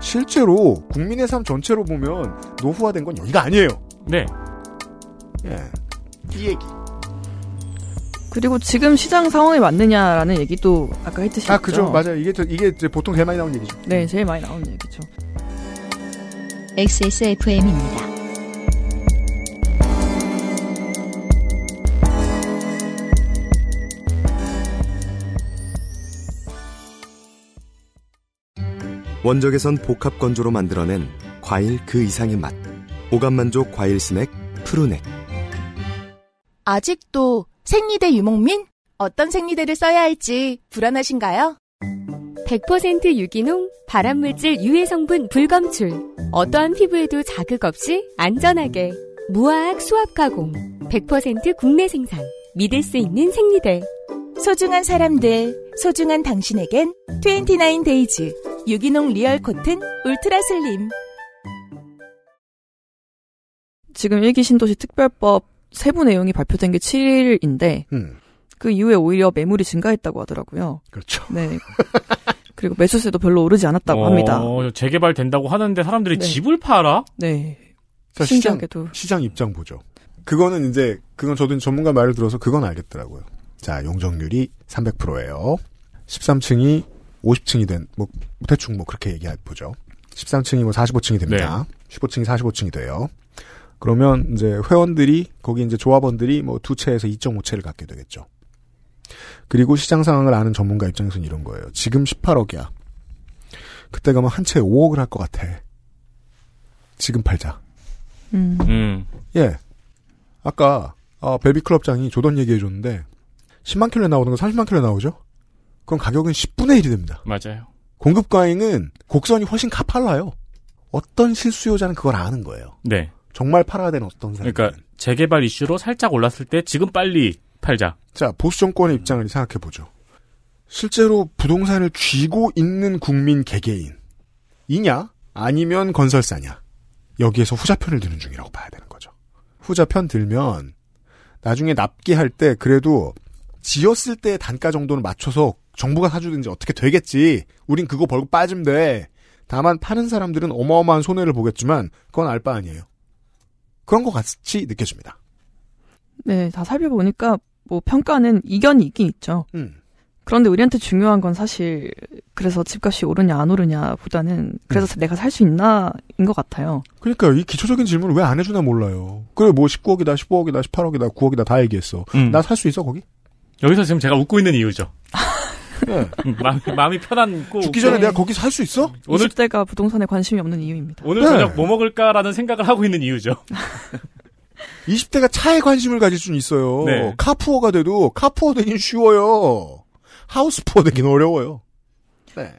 실제로 국민의 삶 전체로 보면 노후화된 건 여기가 아니에요. 네. 예. 이 얘기. 그리고 지금 시장 상황에 맞느냐라는 얘기도 아까 했듯이 아, 그죠. 맞아요. 이게, 저- 이게 보통 제일 많이 나오는 얘기죠. 네, 제일 많이 나오는 얘기죠. XSFM입니다. 원적에선 복합 건조로 만들어낸 과일 그 이상의 맛. 오감만족 과일 스낵 푸르넥. 아직도 생리대 유목민? 어떤 생리대를 써야 할지 불안하신가요? 100% 유기농, 발암물질 유해 성분 불검출. 어떠한 피부에도 자극 없이 안전하게. 무화학 수압 가공. 100% 국내 생산. 믿을 수 있는 생리대. 소중한 사람들, 소중한 당신에겐 29데이즈 유기농 real cotton ultra slim. 지금 1기 신도시 특별법 세부 내용이 발표된 게 7일인데 음. 그 이후에 오히려 매물이 증가했다고 하더라고요. 그렇죠. 네. 그리고 매수세도 별로 오르지 않았다고 어, 합니다. 재개발 된다고 하는데 사람들이 네. 집을 팔아? 네. 자, 시장, 신기하게도. 시장 입장 보죠. 그거는 이제, 그건 저도 전문가 말을 들어서 그건 알겠더라고요. 자, 용적률이 300%예요. 13층이 50층이 된, 뭐, 대충 뭐 그렇게 얘기해 보죠. 13층이 뭐 45층이 됩니다. 15층이 45층이 돼요. 그러면 이제 회원들이, 거기 이제 조합원들이 뭐 두 채에서 2.5채를 갖게 되겠죠. 그리고 시장 상황을 아는 전문가 입장에서는 이런 거예요. 지금 18억이야. 그때 가면 한 채에 5억을 할 것 같아. 지금 팔자. 음. 음. 예. 아까 어, 벨비클럽장이 조던 얘기해줬는데 10만 킬로 나오는 거 30만 킬로 나오죠? 그럼 가격은 10분의 1이 됩니다. 맞아요. 공급 과잉은 곡선이 훨씬 가팔라요. 어떤 실수요자는 그걸 아는 거예요. 네. 정말 팔아야 되는 어떤 사람. 그러니까 재개발 이슈로 살짝 올랐을 때 지금 빨리 팔자. 자, 보수 정권의 입장을 생각해 보죠. 실제로 부동산을 쥐고 있는 국민 개개인 이냐 아니면 건설사냐 여기에서 후자편을 드는 중이라고 봐야 되는 거죠. 후자편 들면 나중에 납기할 때 그래도 지었을 때 단가 정도는 맞춰서 정부가 사주든지 어떻게 되겠지. 우린 그거 벌고 빠지면 돼. 다만 파는 사람들은 어마어마한 손해를 보겠지만 그건 알 바 아니에요. 그런 것 같이 느껴집니다. 네, 다 살펴보니까 뭐 평가는 이견이 있긴 있죠. 음. 그런데 우리한테 중요한 건 사실 그래서 집값이 오르냐 안 오르냐 보다는 그래서 내가 살 수 있나인 것 같아요. 그러니까 이 기초적인 질문을 왜 안 해주나 몰라요. 그래 뭐 19억이다, 15억이다, 18억이다, 9억이다 다 얘기했어. 음. 나살 수 있어 거기? 여기서 지금 제가 웃고 있는 이유죠. 네. 음, 마음, 마음이 편안고 죽기 전에 네. 내가 거기 살수 있어? 오늘 20대가 부동산에 관심이 없는 이유입니다. 오늘 네. 저녁 뭐 먹을까라는 생각을 하고 있는 이유죠. 20대가 차에 관심을 가질 수는 있어요. 네. 카푸어가 돼도 카푸어 되긴 쉬워요. 하우스푸어 되긴 어려워요. 네.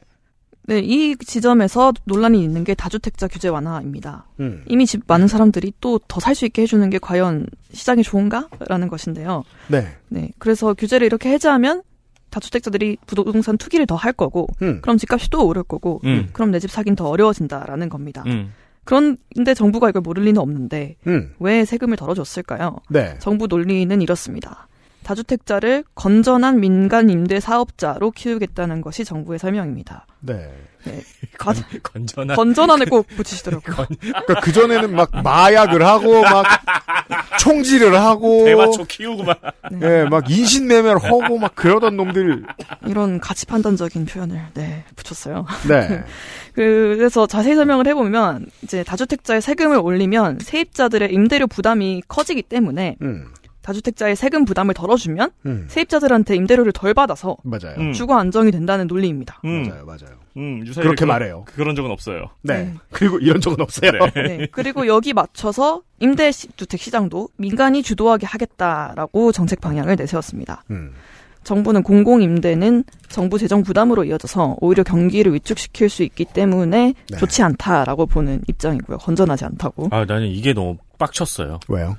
네, 이 지점에서 논란이 있는 게 다주택자 규제 완화입니다. 음. 이미 집 많은 사람들이 또 더 살 수 있게 해주는 게 과연 시장이 좋은가라는 것인데요. 네. 네, 그래서 규제를 이렇게 해제하면 다주택자들이 부동산 투기를 더 할 거고, 음. 그럼 집값이 또 오를 거고, 음. 그럼 내 집 사긴 더 어려워진다라는 겁니다. 음. 그런데 정부가 이걸 모를 리는 없는데 음. 왜 세금을 덜어줬을까요? 네. 정부 논리는 이렇습니다. 다주택자를 건전한 민간 임대 사업자로 키우겠다는 것이 정부의 설명입니다. 네. 가- 건전한 건전한을 꼭 붙이시더라고요. 그러니까 그 전에는 막 마약을 하고 막 총질을 하고 대마초 키우고 막 예, 막 인신매매를 하고 막 그러던 놈들. 이런 가치 판단적인 표현을 네 붙였어요. 네. 그래서 자세히 설명을 해보면 이제 다주택자의 세금을 올리면 세입자들의 임대료 부담이 커지기 때문에 음. 다주택자의 세금 부담을 덜어주면 음. 세입자들한테 임대료를 덜 받아서 맞아요. 음. 주거 안정이 된다는 논리입니다. 음. 맞아요. 맞아요. 음, 그렇게 그런- 말해요. 그런 적은 없어요. 네. 네. 그리고 이런 적은 없어요. 네. 그리고 여기 맞춰서 임대 주택 시장도 민간이 주도하게 하겠다라고 정책 방향을 내세웠습니다. 음. 정부는 공공임대는 정부 재정 부담으로 이어져서 오히려 경기를 위축시킬 수 있기 때문에 네. 좋지 않다라고 보는 입장이고요. 건전하지 않다고. 아, 나는 이게 너무 빡쳤어요. 왜요?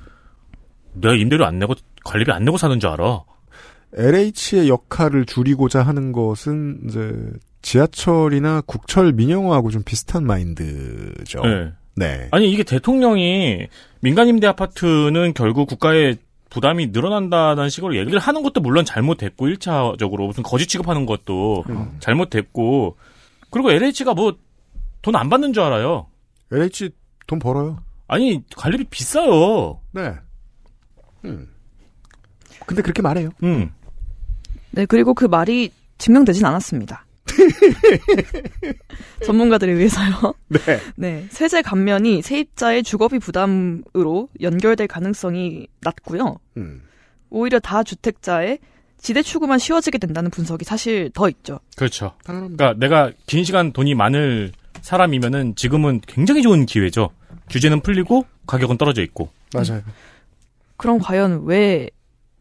내가 임대료 안 내고 관리비 안 내고 사는 줄 알아. LH의 역할을 줄이고자 하는 것은 이제 지하철이나 국철 민영화하고 좀 비슷한 마인드죠. 네. 네. 아니 이게 대통령이 민간 임대 아파트는 결국 국가의 부담이 늘어난다는 식으로 얘기를 하는 것도 물론 잘못됐고 1차적으로 무슨 거짓 취급하는 것도 음. 잘못됐고 그리고 LH가 뭐 돈 안 받는 줄 알아요. LH 돈 벌어요. 아니 관리비 비싸요. 네. 음. 근데 그렇게 말해요. 음. 네, 그리고 그 말이 증명되진 않았습니다. 전문가들에 의해서요. 네. 네, 세제 감면이 세입자의 주거비 부담으로 연결될 가능성이 낮고요. 음. 오히려 다주택자의 지대 추구만 쉬워지게 된다는 분석이 사실 더 있죠. 그렇죠. 그러니까 내가 긴 시간 돈이 많을 사람이면은 지금은 굉장히 좋은 기회죠. 규제는 풀리고 가격은 떨어져 있고. 맞아요. 그럼 과연 왜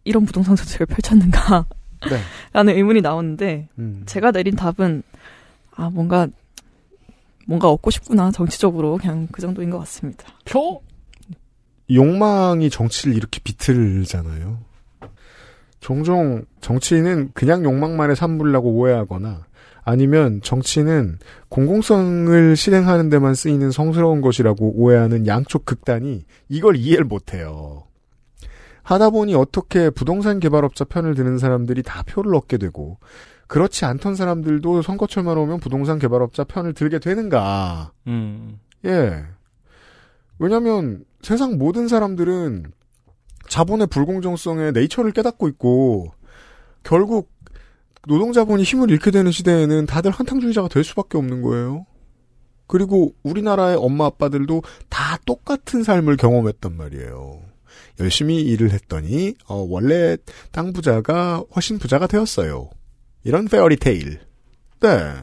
이런 부동산 정책을 펼쳤는가? 네. 라는 의문이 나오는데 음. 제가 내린 답은 아 뭔가 뭔가 얻고 싶구나 정치적으로 그냥 그 정도인 것 같습니다. 표? 욕망이 정치를 이렇게 비틀잖아요. 종종 정치인은 그냥 욕망만을 산물라고 오해하거나 아니면 정치는 공공성을 실행하는 데만 쓰이는 성스러운 것이라고 오해하는 양쪽 극단이 이걸 이해를 못해요. 하다 보니 어떻게 부동산 개발업자 편을 드는 사람들이 다 표를 얻게 되고 그렇지 않던 사람들도 선거철만 오면 부동산 개발업자 편을 들게 되는가. 음. 예. 왜냐면 세상 모든 사람들은 자본의 불공정성에 네이처를 깨닫고 있고 결국 노동자본이 힘을 잃게 되는 시대에는 다들 한탕주의자가 될 수밖에 없는 거예요. 그리고 우리나라의 엄마 아빠들도 다 똑같은 삶을 경험했단 말이에요. 열심히 일을 했더니 어, 원래 땅 부자가 훨씬 부자가 되었어요. 이런 페어리테일. 네.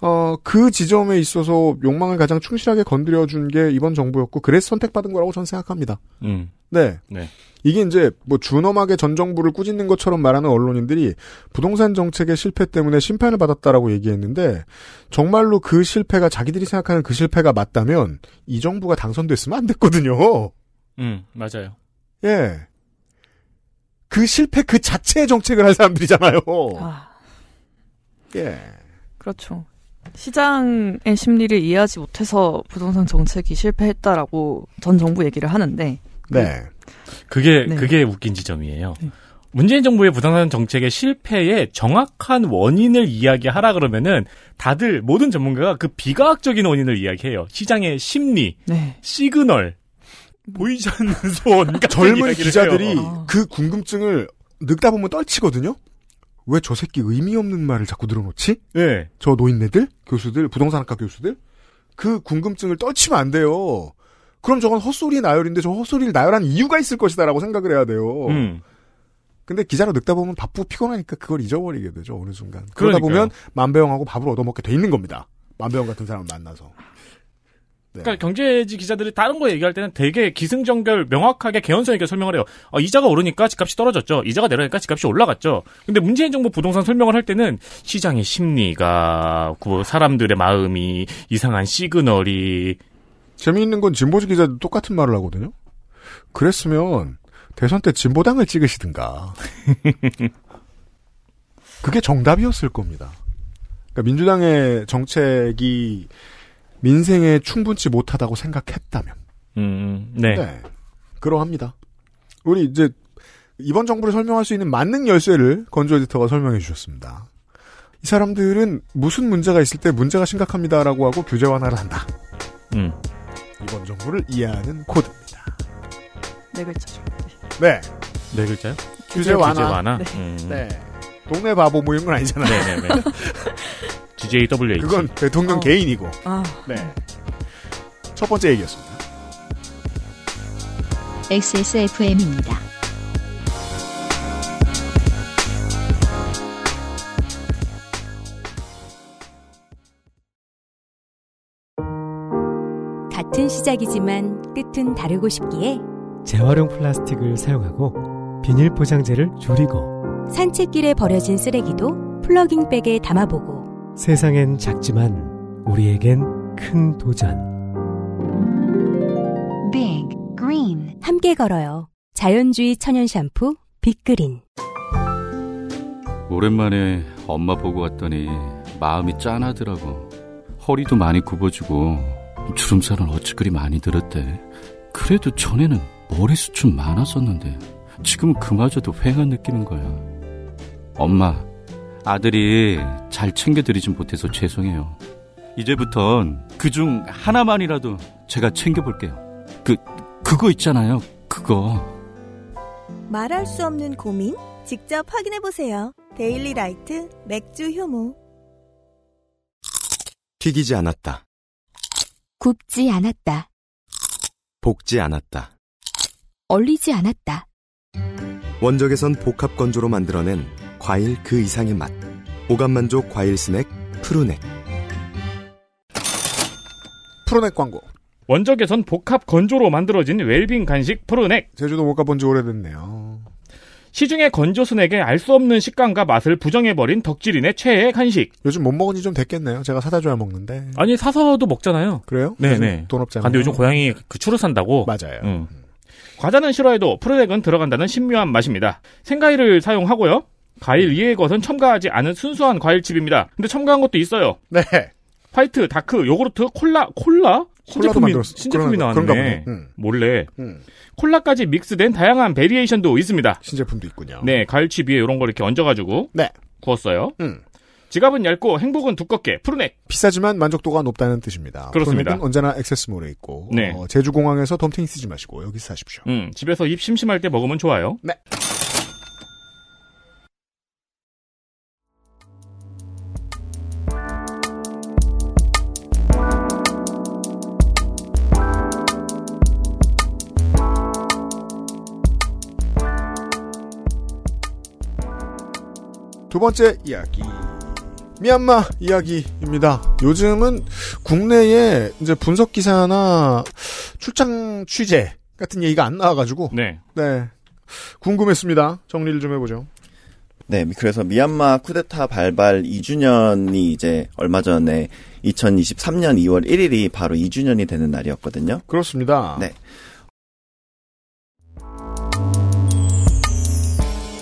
어, 그 지점에 있어서 욕망을 가장 충실하게 건드려준 게 이번 정부였고, 그래서 선택받은 거라고 저는 생각합니다. 음. 네. 네. 이게 이제 뭐 준엄하게 전 정부를 꾸짖는 것처럼 말하는 언론인들이 부동산 정책의 실패 때문에 심판을 받았다라고 얘기했는데, 정말로 그 실패가 자기들이 생각하는 그 실패가 맞다면, 이 정부가 당선됐으면 안 됐거든요. 음, 맞아요. 예. 그 실패 그 자체의 정책을 할 사람들이잖아요. 아 예. 그렇죠. 시장의 심리를 이해하지 못해서 부동산 정책이 실패했다라고 전 정부 얘기를 하는데 네. 그게 네. 그게 웃긴 지점이에요. 네. 문재인 정부의 부동산 정책의 실패의 정확한 원인을 이야기하라 그러면은 다들 모든 전문가가 그 비과학적인 원인을 이야기해요. 시장의 심리, 네. 시그널, 보이지 않는 손. 같은 젊은 기자들이 해요. 어. 그 궁금증을 늙다 보면 떨치거든요? 왜 저 새끼 의미 없는 말을 자꾸 늘어놓지? 네. 저 노인네들? 교수들? 부동산학과 교수들? 그 궁금증을 떨치면 안 돼요. 그럼 저건 헛소리의 나열인데 저 헛소리를 나열한 이유가 있을 것이다라고 생각을 해야 돼요. 음. 근데 기자로 늙다 보면 바쁘고 피곤하니까 그걸 잊어버리게 되죠 어느 순간. 그러다 그러니까요. 보면 만배영하고 밥을 얻어먹게 돼 있는 겁니다. 만배영 같은 사람을 만나서. 네. 그러니까 경제지 기자들이 다른 거 얘기할 때는 되게 기승전결 명확하게 개연성 있게 설명을 해요. 어, 이자가 오르니까 집값이 떨어졌죠. 이자가 내려니까 집값이 올라갔죠. 근데 문재인 정부 부동산 설명을 할 때는 시장의 심리가 그 사람들의 마음이 이상한 시그널이 재미있는 건 진보지 기자도 똑같은 말을 하거든요. 그랬으면 대선 때 진보당을 찍으시든가. 그게 정답이었을 겁니다. 그러니까 민주당의 정책이 민생에 충분치 못하다고 생각했다면. 음, 네. 네. 그러합니다. 우리 이제 이번 정부를 설명할 수 있는 만능 열쇠를 건조 에디터가 설명해 주셨습니다. 이 사람들은 무슨 문제가 있을 때 문제가 심각합니다라고 하고 규제 완화를 한다. 음. 이번 정부를 이해하는 코드입니다. 네 글자죠. 네. 네 글자요? 규제 완화. 규제 완화. 네. 음. 네. 동네 바보 뭐 이런 건 아니잖아요. 네네네. GJWH. 그건 대통령 어. 개인이고. 아, 네. 첫 번째 얘기였습니다. XSFM입니다. 같은 시작이지만 끝은 다르고 싶기에 재활용 플라스틱을 사용하고 비닐 포장재를 줄이고 산책길에 버려진 쓰레기도 플러깅백에 담아보고 세상엔 작지만 우리에겐 큰 도전. Big Green 함께 걸어요. 자연주의 천연 샴푸 빅그린 오랜만에 엄마 보고 왔더니 마음이 짠하더라고. 허리도 많이 굽어지고 주름살은 어찌 그리 많이 들었대. 그래도 전에는 머리숱은 많았었는데 지금은 그마저도 휑한 느끼는 거야. 엄마, 아들이 잘 챙겨드리진 못해서 죄송해요. 이제부턴 그 중 하나만이라도 제가 챙겨볼게요. 그, 그거 있잖아요. 그거. 말할 수 없는 고민? 직접 확인해보세요. 데일리 라이트 맥주 효모. 튀기지 않았다. 굽지 않았다. 볶지 않았다. 얼리지 않았다. 원적외선 복합 건조로 만들어낸 과일 그 이상의 맛. 오감만족 과일 스낵 푸르넥. 프로넥 광고. 원적외선 복합 건조로 만들어진 웰빙 간식 프로넥. 제주도 못 가본 지 오래됐네요. 시중의 건조 스낵의 알수 없는 식감과 맛을 부정해버린 덕질인의 최애 간식. 요즘 못 먹은 지 좀 됐겠네요. 제가 사다 줘야 먹는데. 아니 사서도 먹잖아요. 그래요? 네네. 요즘 돈 없잖아요. 근데 요즘 고양이 그 츄르 산다고. 맞아요. 음. 과자는 싫어해도 프로넥은 들어간다는 신묘한 맛입니다. 생과일을 사용하고요. 과일 외의 것은 첨가하지 않은 순수한 과일칩입니다. 근데 첨가한 것도 있어요. 네. 화이트, dark, 요구르트, 콜라, 콜라? 신제품이. 신제품이 나왔네. 보네. 음. 몰래. 음. 콜라까지 믹스된 다양한 variation도 있습니다. 신제품도 있군요. 네, 과일칩 위에 이런 거 이렇게 얹어가지고 네. 구웠어요. 음. 지갑은 얇고 행복은 두껍게 푸르넥. 비싸지만 만족도가 높다는 뜻입니다. 그렇습니다. 언제나 액세스몰에 있고 네. 어, 제주공항에서 덤탱이 쓰지 마시고 여기 사십시오. 음, 집에서 입 심심할 때 먹으면 좋아요. 네. 두 번째 이야기. 미얀마 이야기입니다. 요즘은 국내에 이제 분석 기사나 출장 취재 같은 얘기가 안 나와가지고 네. 네. 궁금했습니다. 정리를 좀 해보죠. 네, 그래서 미얀마 쿠데타 발발 2주년이 이제 얼마 전에 2023년 2월 1일이 바로 2주년이 되는 날이었거든요. 그렇습니다. 네.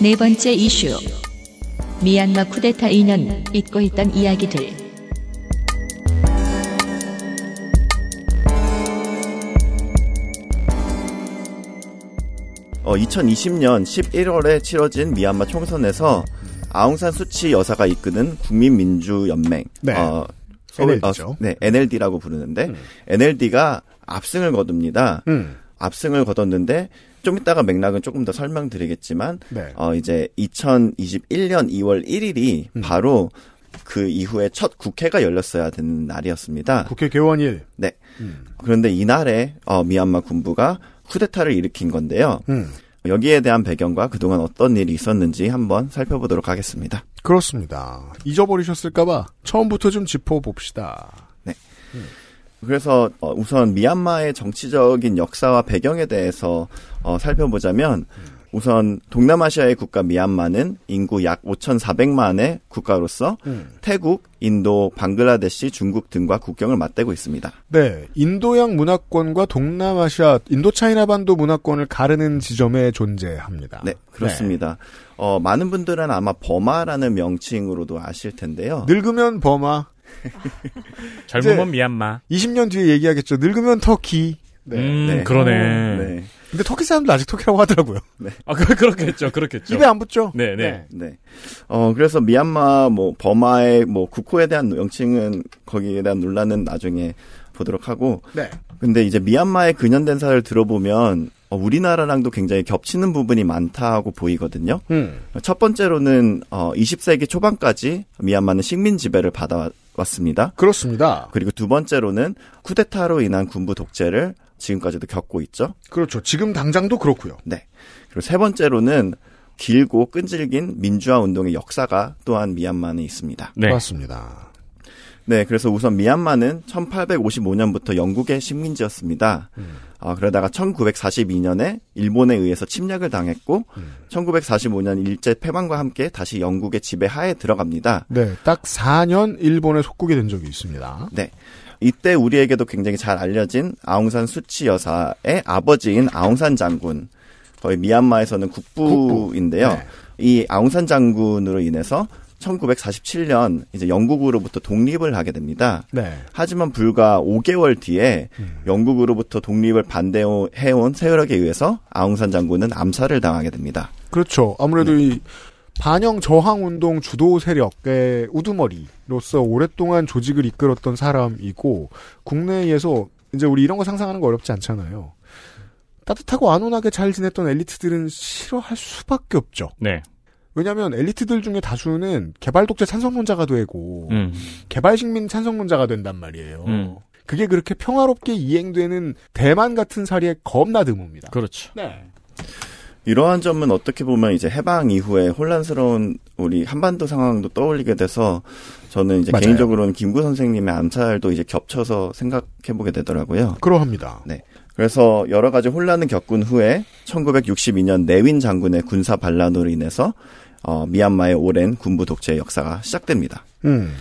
네 번째 이슈. 미얀마 쿠데타 2년 잊고 있던 이야기들. 어, 2020년 11월에 치러진 미얀마 총선에서 아웅산 수치 여사가 이끄는 국민민주연맹, 네. 어, NLD죠. 어, 네, NLD라고 부르는데 NLD가 압승을 거둡니다. 음. 압승을 거뒀는데 좀 이따가 맥락은 조금 더 설명드리겠지만 네. 어 이제 2021년 2월 1일이 음. 바로 그 이후에 첫 국회가 열렸어야 되는 날이었습니다. 국회 개원일. 네. 음. 그런데 이날에 어 미얀마 군부가 쿠데타를 일으킨 건데요. 음. 여기에 대한 배경과 그동안 어떤 일이 있었는지 한번 살펴보도록 하겠습니다. 그렇습니다. 잊어버리셨을까봐 처음부터 좀 짚어봅시다. 네. 그래서 어, 우선 미얀마의 정치적인 역사와 배경에 대해서 어, 살펴보자면 우선 동남아시아의 국가 미얀마는 인구 약 5,400만의 국가로서 음. 태국, 인도, 방글라데시, 중국 등과 국경을 맞대고 있습니다. 네, 인도양 문화권과 동남아시아, 인도 차이나 반도 문화권을 가르는 지점에 존재합니다. 네, 그렇습니다. 어, 많은 분들은 아마 버마라는 명칭으로도 아실 텐데요. 늙으면 버마, 젊으면 미얀마. 20년 뒤에 얘기하겠죠. 늙으면 터키. 네. 음, 네. 그러네. 네. 근데 터키 사람도 아직 터키라고 하더라고요. 아, 그, 그렇겠죠, 그렇겠죠. 입에 안 붙죠? 네, 네. 네. 어, 그래서 미얀마, 뭐, 버마의 뭐, 국호에 대한 명칭은 거기에 대한 논란은 나중에 보도록 하고. 네. 근데 이제 미얀마의 근현대사를 들어보면, 어, 우리나라랑도 굉장히 겹치는 부분이 많다고 보이거든요. 음. 첫 번째로는, 어, 20세기 초반까지 미얀마는 식민 지배를 받아왔습니다. 그렇습니다. 그리고 두 번째로는 쿠데타로 인한 군부 독재를 지금까지도 겪고 있죠. 그렇죠. 지금 당장도 그렇고요. 네. 그리고 세 번째로는 길고 끈질긴 민주화 운동의 역사가 또한 미얀마는 있습니다. 네. 맞습니다. 네, 그래서 우선 미얀마는 1855년부터 영국의 식민지였습니다. 아, 그러다가 1942년에 일본에 의해서 침략을 당했고, 1945년 일제 패망과 함께 다시 영국의 지배하에 들어갑니다. 네, 딱 4년 일본에 속국이 된 적이 있습니다. 네. 이때 우리에게도 굉장히 잘 알려진 아웅산 수치 여사의 아버지인 아웅산 장군, 거의 미얀마에서는 국부인데요. 네. 이 아웅산 장군으로 인해서 1947년 이제 영국으로부터 독립을 하게 됩니다. 네. 하지만 불과 5개월 뒤에 영국으로부터 독립을 반대해온 세력에 의해서 아웅산 장군은 암살을 당하게 됩니다. 그렇죠. 아무래도 네. 이 반영 저항 운동 주도 세력의 우두머리로서 오랫동안 조직을 이끌었던 사람이고 국내에서 이제 우리 이런 거 상상하는 거 어렵지 않잖아요. 따뜻하고 안온하게 잘 지냈던 엘리트들은 싫어할 수밖에 없죠. 네. 왜냐하면 엘리트들 중에 다수는 개발 독재 찬성론자가 되고 음. 개발 식민 찬성론자가 된단 말이에요. 음. 그게 그렇게 평화롭게 이행되는 대만 같은 사례에 겁나 드뭅니다. 그렇죠. 네. 이러한 점은 어떻게 보면 이제 해방 이후에 혼란스러운 우리 한반도 상황도 떠올리게 돼서 저는 이제 맞아요. 개인적으로는 김구 선생님의 암살도 이제 겹쳐서 생각해 보게 되더라고요. 그러합니다. 네. 그래서 여러 가지 혼란을 겪은 후에 1962년 내윈 장군의 군사 반란으로 인해서 어, 미얀마의 오랜 군부 독재 역사가 시작됩니다. 음.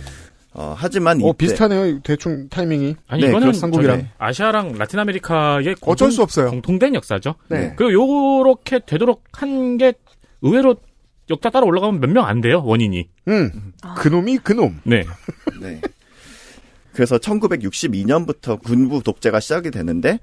어, 하지만 어 이때 비슷하네요. 대충 타이밍이. 아니 네, 이거는 한국이랑. 아시아랑 라틴 아메리카의 공통, 어쩔 수 없어요. 공통된 역사죠. 네. 그리고 요렇게 되도록 한 게 의외로 역사 따라 올라가면 몇 명 안 돼요 원인이. 음. 그놈이 그놈. 네. 네. 그래서 1962년부터 군부 독재가 시작이 되는데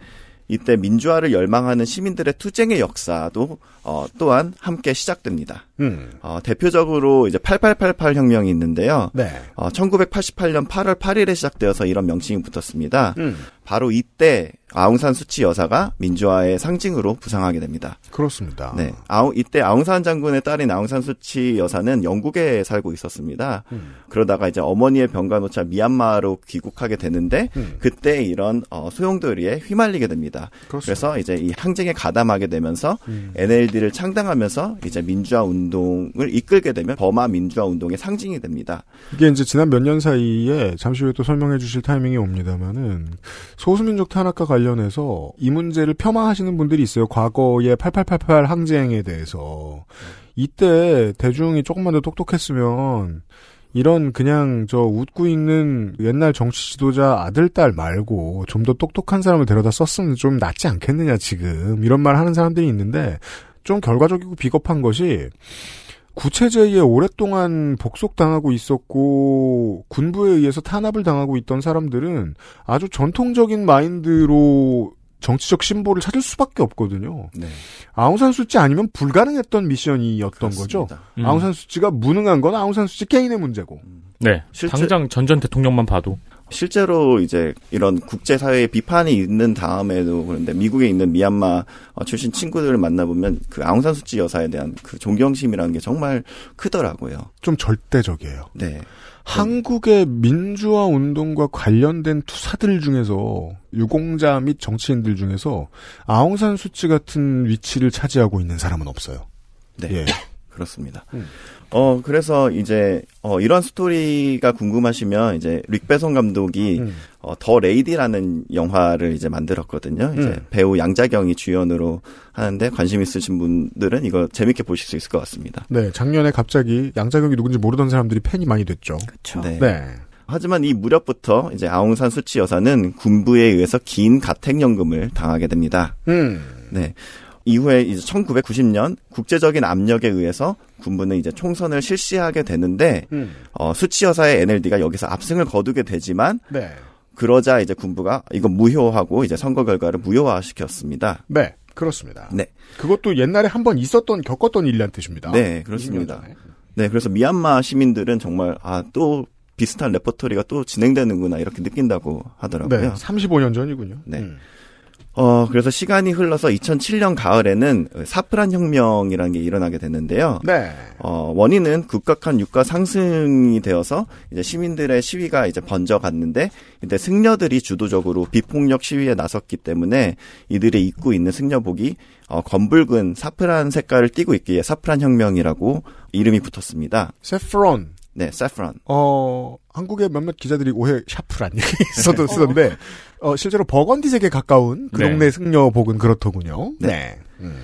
이때 민주화를 열망하는 시민들의 투쟁의 역사도 어, 또한 함께 시작됩니다. 음. 어, 대표적으로 이제 8888 혁명이 있는데요. 네. 어, 1988년 8월 8일에 시작되어서 이런 명칭이 붙었습니다. 음. 바로 이때 아웅산 수치 여사가 민주화의 상징으로 부상하게 됩니다. 그렇습니다. 네. 아우, 이때 아웅산 장군의 딸인 아웅산 수치 여사는 영국에 살고 있었습니다. 음. 그러다가 이제 어머니의 놓자 미얀마로 귀국하게 되는데 음. 그때 이런 어, 소용돌이에 휘말리게 됩니다. 그렇습니다. 그래서 이제 이 항쟁에 가담하게 되면서 음. NLD를 창당하면서 이제 민주화 운동을 이끌게 되면 버마 민주화 운동의 상징이 됩니다. 이게 이제 지난 몇 년 사이에 잠시 후에 또 설명해 주실 타이밍이 옵니다만은 소수민족 탄압과 관련 해서 이 문제를 폄하하시는 분들이 있어요. 과거의 8888 항쟁에 대해서. 이때 대중이 조금만 더 똑똑했으면 이런 그냥 저 웃고 있는 옛날 정치 지도자 아들 딸 말고 좀 더 똑똑한 사람을 데려다 썼으면 좀 낫지 않겠느냐 지금 이런 말 하는 사람들이 있는데 좀 결과적이고 비겁한 것이 구체제에 오랫동안 복속당하고 있었고 군부에 의해서 탄압을 당하고 있던 사람들은 아주 전통적인 마인드로 정치적 심보를 찾을 수밖에 없거든요. 네. 아웅산 수치 아니면 불가능했던 미션이었던 거죠. 그렇습니다. 음. 아웅산 수치가 무능한 건 아웅산 수치 개인의 문제고. 네. 실제- 당장 전전 대통령만 봐도 실제로 이제 이런 국제사회의 비판이 있는 다음에도 그런데 미국에 있는 미얀마 어, 출신 친구들을 만나보면 그 아웅산 수치 여사에 대한 그 존경심이라는 게 정말 크더라고요. 좀 절대적이에요. 네. 한국의 민주화 운동과 관련된 투사들 중에서 유공자 및 정치인들 중에서 아웅산 수치 같은 위치를 차지하고 있는 사람은 없어요. 네. 예. 그렇습니다. 음. 어, 그래서 이제, 어, 이런 스토리가 궁금하시면 이제 릭 배송 감독이 음. 어, 더 레이디라는 영화를 이제 만들었거든요. 이제 음. 배우 양자경이 주연으로 하는데 관심 있으신 분들은 이거 재밌게 보실 수 있을 것 같습니다. 네, 작년에 갑자기 양자경이 누군지 모르던 사람들이 팬이 많이 됐죠. 그렇죠. 네. 네. 하지만 이 무렵부터 이제 아웅산 수치 여사는 군부에 의해서 긴 가택연금을 당하게 됩니다. 음. 네. 이후에 이제 1990년 국제적인 압력에 의해서 군부는 이제 총선을 실시하게 되는데 음. 어, 수치 여사의 NLD가 여기서 압승을 거두게 되지만 네. 그러자 이제 군부가 이거 무효하고 이제 선거 결과를 무효화시켰습니다. 네. 그렇습니다. 네. 그것도 옛날에 한 번 있었던 겪었던 일이란 뜻입니다. 네, 그렇습니다. 20년 전에. 네, 그래서 미얀마 시민들은 정말 아 또 비슷한 레퍼토리가 또 진행되는구나 이렇게 느낀다고 하더라고요. 네, 35년 전이군요. 네. 음. 어, 그래서 시간이 흘러서 2007년 가을에는 사프란 혁명이라는 게 일어나게 됐는데요. 네. 어, 원인은 급격한 유가 상승이 되어서 이제 시민들의 시위가 이제 번져갔는데 이때 승려들이 주도적으로 비폭력 시위에 나섰기 때문에 이들의 입고 있는 승려복이 어, 검붉은 사프란 색깔을 띠고 있기에 사프란 혁명이라고 이름이 붙었습니다. 세프론. 네, 사프란. 어, 한국의 몇몇 기자들이 오해 샤프란 얘기서도 쓰던데, 어, 실제로 버건디색에 가까운 그 네. 동네 승려복은 그렇더군요. 네. 음.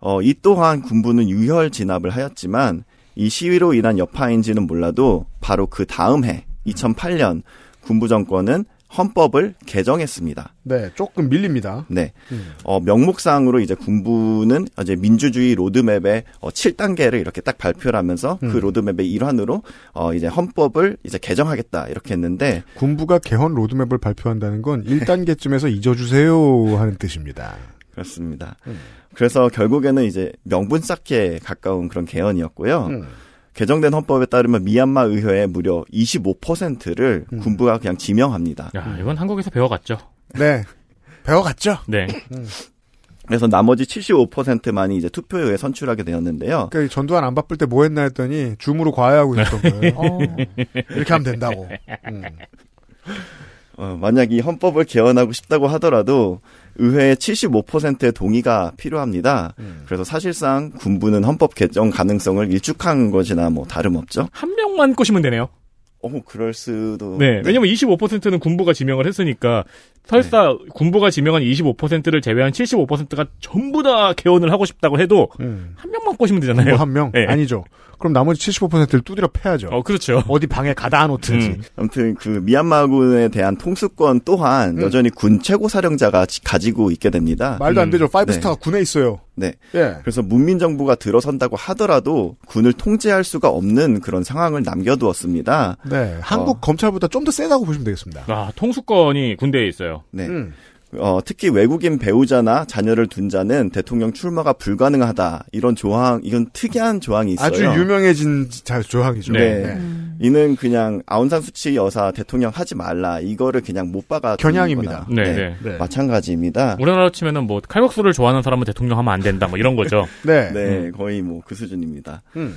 어, 이 또한 군부는 유혈 진압을 하였지만 이 시위로 인한 여파인지는 몰라도 바로 그 다음 해 2008년 군부 정권은 헌법을 개정했습니다. 네, 조금 밀립니다. 네. 음. 어, 명목상으로 이제 군부는 이제 민주주의 로드맵의 어, 7단계를 이렇게 딱 발표를 하면서 그 음. 로드맵의 일환으로 어, 이제 헌법을 이제 개정하겠다 이렇게 했는데 군부가 개헌 로드맵을 발표한다는 건 1단계쯤에서 잊어주세요 하는 뜻입니다. 그렇습니다. 음. 그래서 결국에는 이제 명분 쌓기에 가까운 그런 개헌이었고요. 음. 개정된 헌법에 따르면 미얀마 의회의 무려 25%를 음. 군부가 그냥 지명합니다. 야, 이건 한국에서 배워갔죠. 네. 배워갔죠? 네. 그래서 나머지 75%만이 이제 투표에 의해 선출하게 되었는데요. 그러니까 이 전두환 안 바쁠 때 뭐 했나 했더니 줌으로 과외하고 있었던 거예요. 어. 이렇게 하면 된다고. 음. 어, 만약 이 헌법을 개헌하고 싶다고 하더라도 의회의 75%의 동의가 필요합니다. 음. 그래서 사실상 군부는 헌법 개정 가능성을 일축한 것이나 뭐 다름없죠. 한 명만 꼬시면 되네요. 어, 그럴 수도. 네. 왜냐면 25%는 군부가 지명을 했으니까 설사 군부가 지명한 25%를 제외한 75%가 전부 다 개헌을 하고 싶다고 해도 음. 한 명만 꼬시면 되잖아요. 뭐 한 명? 네. 아니죠. 그럼 나머지 75%를 두드려 패야죠. 어, 그렇죠. 어디 방에 갖다 놓든지. 음. 아무튼 그 미얀마군에 대한 통수권 또한 음. 여전히 군 최고 사령자가 지- 가지고 있게 됩니다. 말도 안 음. 되죠. five 네. star가 군에 있어요. 네. 예. 그래서 문민 정부가 들어선다고 하더라도 군을 통제할 수가 없는 그런 상황을 남겨두었습니다. 네. 한국 어. 검찰보다 좀 더 세다고 보시면 되겠습니다. 아, 통수권이 군대에 있어요. 네. 음. 어, 특히 외국인 배우자나 자녀를 둔 자는 대통령 출마가 불가능하다. 이런 조항, 이건 특이한 조항이 있어요. 아주 유명해진 자, 조항이죠. 네. 이는 그냥 아운산 수치 여사 대통령 하지 말라. 이거를 그냥 못 박아. 겨냥입니다. 네, 네. 네. 마찬가지입니다. 우리나라로 치면은 뭐 칼국수를 좋아하는 사람은 대통령 하면 안 된다 뭐 이런 거죠. 네. 네, 거의 뭐 그 수준입니다. 음.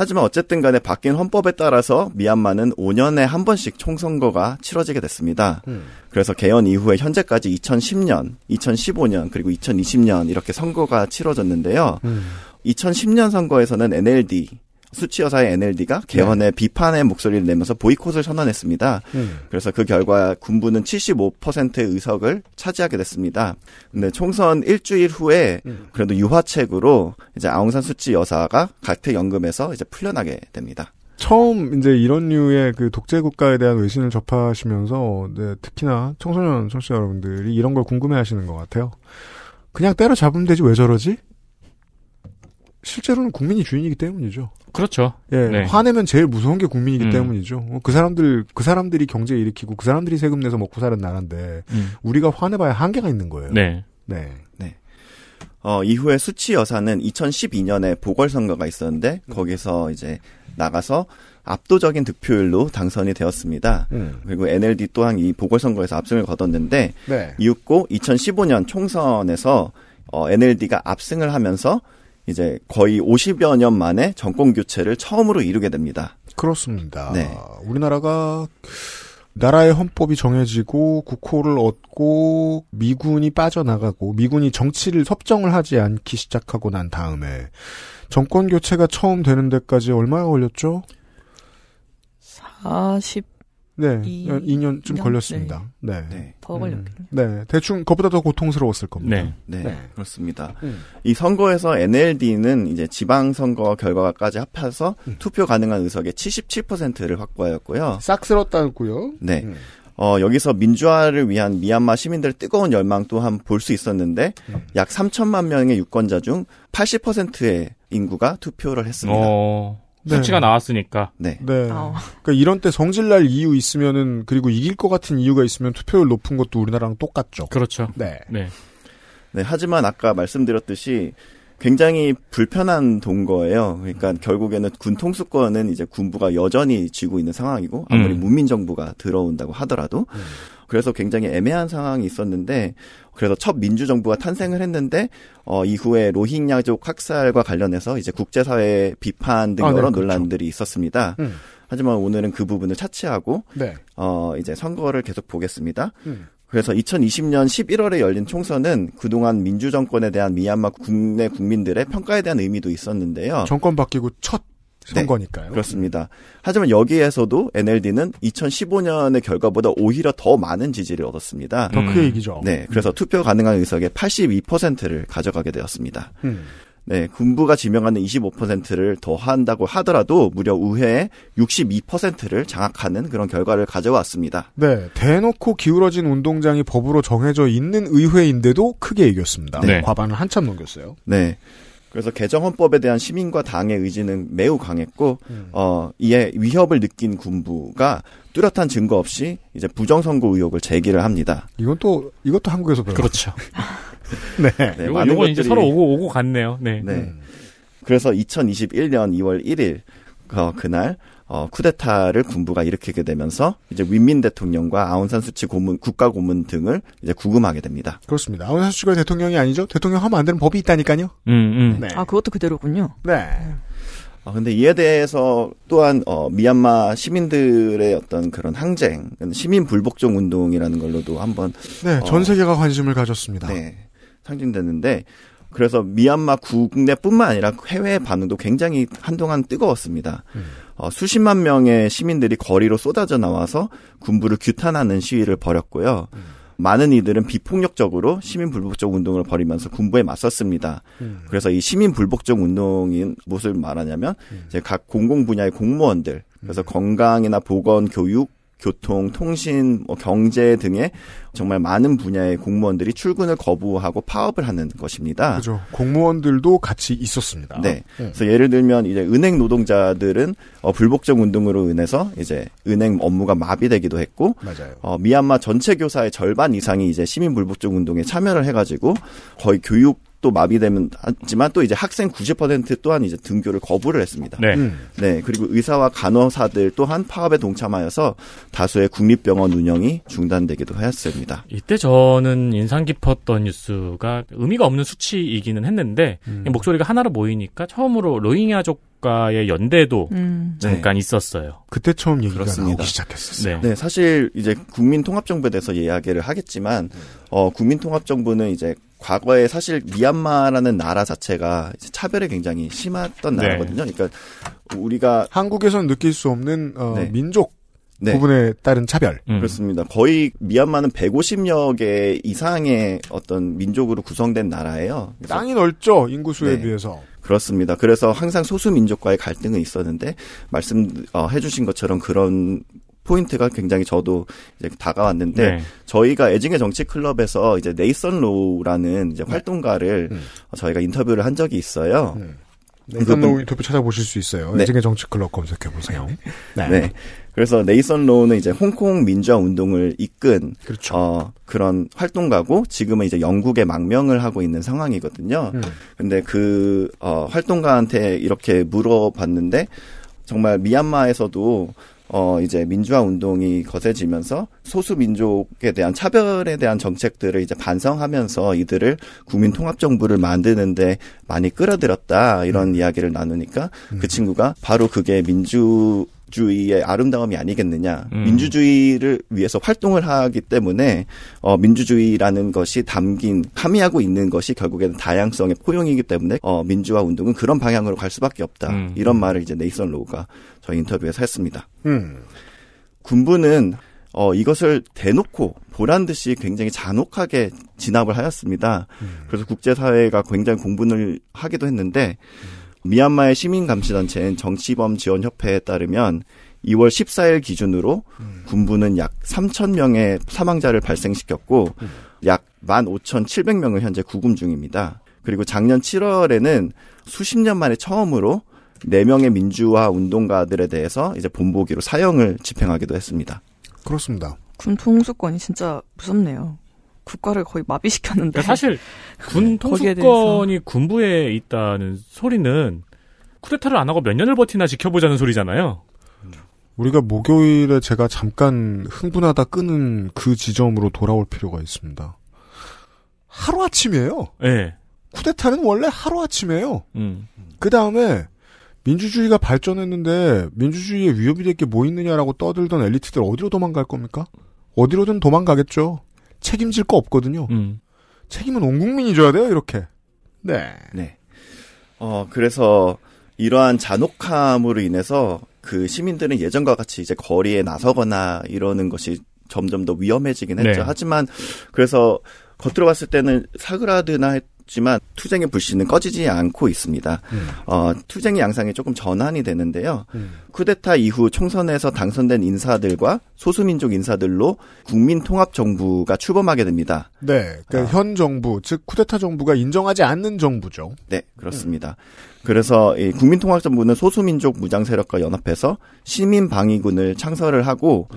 하지만 어쨌든 간에 바뀐 헌법에 따라서 미얀마는 5년에 한 번씩 총선거가 치러지게 됐습니다. 음. 그래서 개헌 이후에 현재까지 2010년, 2015년, 그리고 2020년 이렇게 선거가 치러졌는데요. 음. 2010년 선거에서는 NLD, 수치 여사의 NLD가 개헌에 비판의 목소리를 내면서 보이콧을 선언했습니다. 음. 그래서 그 결과 군부는 75%의 의석을 차지하게 됐습니다. 근데 총선 일주일 후에 음. 그래도 유화책으로 이제 아웅산 수치 여사가 각택 연금에서 이제 풀려나게 됩니다. 처음 이제 이런 류의 그 독재 국가에 대한 외신을 접하시면서 네, 특히나 청소년 청취자 여러분들이 이런 걸 궁금해하시는 것 같아요. 그냥 때려 잡으면 되지 왜 저러지? 실제로는 국민이 주인이기 때문이죠. 그렇죠. 예, 네. 화내면 제일 무서운 게 국민이기 음. 때문이죠. 어, 그 사람들 그 사람들이 경제 일으키고 그 사람들이 세금 내서 먹고 사는 나라인데 음. 우리가 화내봐야 한계가 있는 거예요. 네. 네. 어, 이후에 수치 여사는 2012년에 보궐선거가 있었는데 거기서 이제 나가서 압도적인 득표율로 당선이 되었습니다. 음. 그리고 NLD 또한 이 보궐선거에서 압승을 거뒀는데 네. 이윽고 2015년 총선에서 어, NLD가 압승을 하면서 이제 거의 50여 년 만에 정권 교체를 처음으로 이루게 됩니다. 그렇습니다. 네. 우리나라가 나라의 헌법이 정해지고 국호를 얻고 미군이 빠져나가고 미군이 정치를 협정을 하지 않기 시작하고 난 다음에 정권 교체가 처음 되는 데까지 얼마나 걸렸죠? 40, 네, 이- 2년쯤 년? 걸렸습니다. 네. 네. 더 걸렸겠네요. 네, 대충 그보다 더 고통스러웠을 겁니다. 네. 네, 네. 그렇습니다. 음. 이 선거에서 NLD는 이제 지방선거 결과까지 합해서 음. 투표 가능한 의석의 77%를 확보하였고요. 싹 쓸었다고요? 네. 음. 어, 여기서 민주화를 위한 미얀마 시민들의 뜨거운 열망 또한 볼 수 있었는데, 음. 약 3천만 명의 유권자 중 80%의 인구가 투표를 했습니다. 어, 네. 수치가 나왔으니까. 네. 네. 어. 그러니까 이런 때 성질날 이유 있으면은 그리고 이길 것 같은 이유가 있으면 투표율 높은 것도 우리나라랑 똑같죠. 그렇죠. 네. 네. 네, 하지만 아까 말씀드렸듯이 굉장히 불편한 동거예요. 그러니까 결국에는 군 통수권은 이제 군부가 여전히 쥐고 있는 상황이고 아무리 음. 문민 정부가 들어온다고 하더라도 그래서 굉장히 애매한 상황이 있었는데 그래서 첫 민주 정부가 탄생을 했는데 어 이후에 로힝야족 학살과 관련해서 이제 국제사회 비판 등 아, 네, 여러 그렇죠. 논란들이 있었습니다. 음. 하지만 오늘은 그 부분을 차치하고 네. 어 이제 선거를 계속 보겠습니다. 음. 그래서 2020년 11월에 열린 총선은 그동안 민주 정권에 대한 미얀마 국내 국민들의 평가에 대한 의미도 있었는데요. 정권 바뀌고 첫 네, 선거니까요. 그렇습니다. 하지만 여기에서도 NLD는 2015년의 결과보다 오히려 더 많은 지지를 얻었습니다. 더 크게 이기죠. 네, 그래서 투표 가능한 의석의 82%를 가져가게 되었습니다. 음. 네, 군부가 지명하는 25%를 더 한다고 하더라도 무려 의회의 62%를 장악하는 그런 결과를 가져왔습니다. 네, 대놓고 기울어진 운동장이 법으로 정해져 있는 의회인데도 크게 이겼습니다. 네. 과반을 한참 넘겼어요. 네. 그래서 개정 헌법에 대한 시민과 당의 의지는 매우 강했고 어 이에 위협을 느낀 군부가 뚜렷한 증거 없이 이제 부정 선거 의혹을 제기를 합니다. 이건 또 이것도 한국에서 배워. 그렇죠. 네. 네, 이거, 많은 이거 이제 것들이- 서로 오고 오고 갔네요. 네. 네. 음. 그래서 2021년 2월 1일 어, 그날 어, 쿠데타를 군부가 일으키게 되면서 이제 윈민 대통령과 아웅산 수치 고문 국가 고문 등을 이제 구금하게 됩니다. 그렇습니다. 아웃사수 씨가 대통령이 아니죠? 대통령 하면 안 되는 법이 있다니까요. 음, 음. 네. 아, 그것도 그대로군요. 네. 어, 근데 이에 대해서 또한 어, 미얀마 시민들의 어떤 그런 항쟁, 시민 불복종 운동이라는 걸로도 한번 네, 전 어. 세계가 관심을 가졌습니다. 네, 상징되는데 그래서 미얀마 국내뿐만 아니라 해외 반응도 굉장히 한동안 뜨거웠습니다. 음. 어, 수십만 명의 시민들이 거리로 쏟아져 나와서 군부를 규탄하는 시위를 벌였고요. 음. 많은 이들은 비폭력적으로 시민 불복종 운동을 벌이면서 군부에 맞섰습니다. 음. 그래서 이 시민 불복종 운동인 무엇을 말하냐면 음. 이제 각 공공 분야의 공무원들 그래서 건강이나 보건, 교육, 교통, 통신, 뭐 경제 등의 정말 많은 분야의 공무원들이 출근을 거부하고 파업을 하는 것입니다. 그죠. 공무원들도 같이 있었습니다. 네. 그래서 예를 들면 이제 은행 노동자들은 어, 불복종 운동으로 인해서 이제 은행 업무가 마비되기도 했고 맞아요. 어, 미얀마 전체 교사의 절반 이상이 이제 시민 불복종 운동에 참여를 해가지고 거의 교육 도 마비되면 하지만 또 이제 학생 90% 또한 이제 등교를 거부를 했습니다. 네. 음. 네, 그리고 의사와 간호사들 또한 파업에 동참하여서 다수의 국립병원 운영이 중단되기도 하였습니다. 이때 저는 인상 깊었던 뉴스가 의미가 없는 수치이기는 했는데 음. 목소리가 하나로 모이니까 처음으로 로힝야족과의 연대도 음. 잠깐 있었어요. 그때 처음 얘기가 그렇습니다. 나오기 시작했었어요. 네. 네, 사실 이제 국민통합정부에 대해서 이야기를 하겠지만, 어, 국민통합정부는 이제 과거에 사실 미얀마라는 나라 자체가 차별이 굉장히 심했던 네. 나라거든요. 그러니까 우리가 한국에선 느낄 수 없는 어, 네. 민족 네. 부분에 따른 차별. 음. 그렇습니다. 거의 미얀마는 150여 개 이상의 어떤 민족으로 구성된 나라예요. 땅이 넓죠 인구수에 네. 비해서. 그렇습니다. 그래서 항상 소수 민족과의 갈등은 있었는데 말씀 어, 해주신 것처럼 그런 포인트가 굉장히 저도 이제 다가왔는데 네. 저희가 애증의 정치 클럽에서 이제 네이선 로우라는 이제 활동가를 음. 어, 저희가 인터뷰를 한 적이 있어요. 음. 네이선 로우 인터뷰 찾아보실 수 있어요. 네. 애증의 정치 클럽 검색해 보세요. 네. 네. 그래서 네이선 로우는 이제 홍콩 민주화 운동을 이끈 그렇죠. 어, 그런 활동가고 지금은 이제 영국에 망명을 하고 있는 상황이거든요. 음. 근데 그 어, 활동가한테 이렇게 물어봤는데 정말 미얀마에서도 어 이제 민주화 운동이 거세지면서 소수 민족에 대한 차별에 대한 정책들을 이제 반성하면서 이들을 국민 통합 정부를 만드는데 많이 끌어들였다. 이런 이야기를 나누니까 그 친구가 바로 그게 민주 주의의 아름다움이 아니겠느냐. 음. 민주주의를 위해서 활동을 하기 때문에 어 민주주의라는 것이 담긴 함의하고 있는 것이 결국에는 다양성의 포용이기 때문에 어 민주화 운동은 그런 방향으로 갈 수밖에 없다. 음. 이런 말을 이제 네이선 로우가 저희 인터뷰에서 했습니다. 음. 군부는 어, 이것을 대놓고 보란 듯이 굉장히 잔혹하게 진압을 하였습니다. 그래서 국제사회가 굉장히 공분을 하기도 했는데, 미얀마의 시민 감시 단체인 정치범 지원 협회에 따르면 2월 14일 기준으로 군부는 약 3,000명의 사망자를 발생시켰고, 약 15,700명을 현재 구금 중입니다. 그리고 작년 7월에는 수십 년 만에 처음으로 4명의 민주화 운동가들에 대해서 이제 본보기로 사형을 집행하기도 했습니다. 그렇습니다. 군 통수권이 진짜 무섭네요. 국가를 거의 마비시켰는데. 그러니까 사실 군 거기에 통수권이 군부에 있다는 소리는 쿠데타를 안 하고 몇 년을 버티나 지켜보자는 소리잖아요. 우리가 목요일에 제가 잠깐 흥분하다 끄는 그 지점으로 돌아올 필요가 있습니다. 하루아침이에요. 예. 쿠데타는 원래 하루아침이에요. 음. 그 다음에 민주주의가 발전했는데 민주주의에 위협이 될 게 뭐 있느냐라고 떠들던 엘리트들 어디로 도망갈 겁니까? 어디로든 도망가겠죠. 책임질 거 없거든요. 음. 책임은 온 국민이 져야 돼요, 이렇게. 네. 네. 어, 그래서 이러한 잔혹함으로 인해서 그 시민들은 예전과 같이 이제 거리에 나서거나 이러는 것이 점점 더 위험해지긴 했죠. 네. 하지만 그래서 겉으로 봤을 때는 사그라드나 했지만 투쟁의 불씨는 꺼지지 않고 있습니다. 어, 투쟁의 양상이 조금 전환이 되는데요. 쿠데타 이후 총선에서 당선된 인사들과 소수민족 인사들로 국민통합정부가 출범하게 됩니다. 네. 그러니까 현 정부, 즉 쿠데타 정부가 인정하지 않는 정부죠. 네, 그렇습니다. 그래서 이 국민통합정부는 소수민족 무장 세력과 연합해서 시민 방위군을 창설을 하고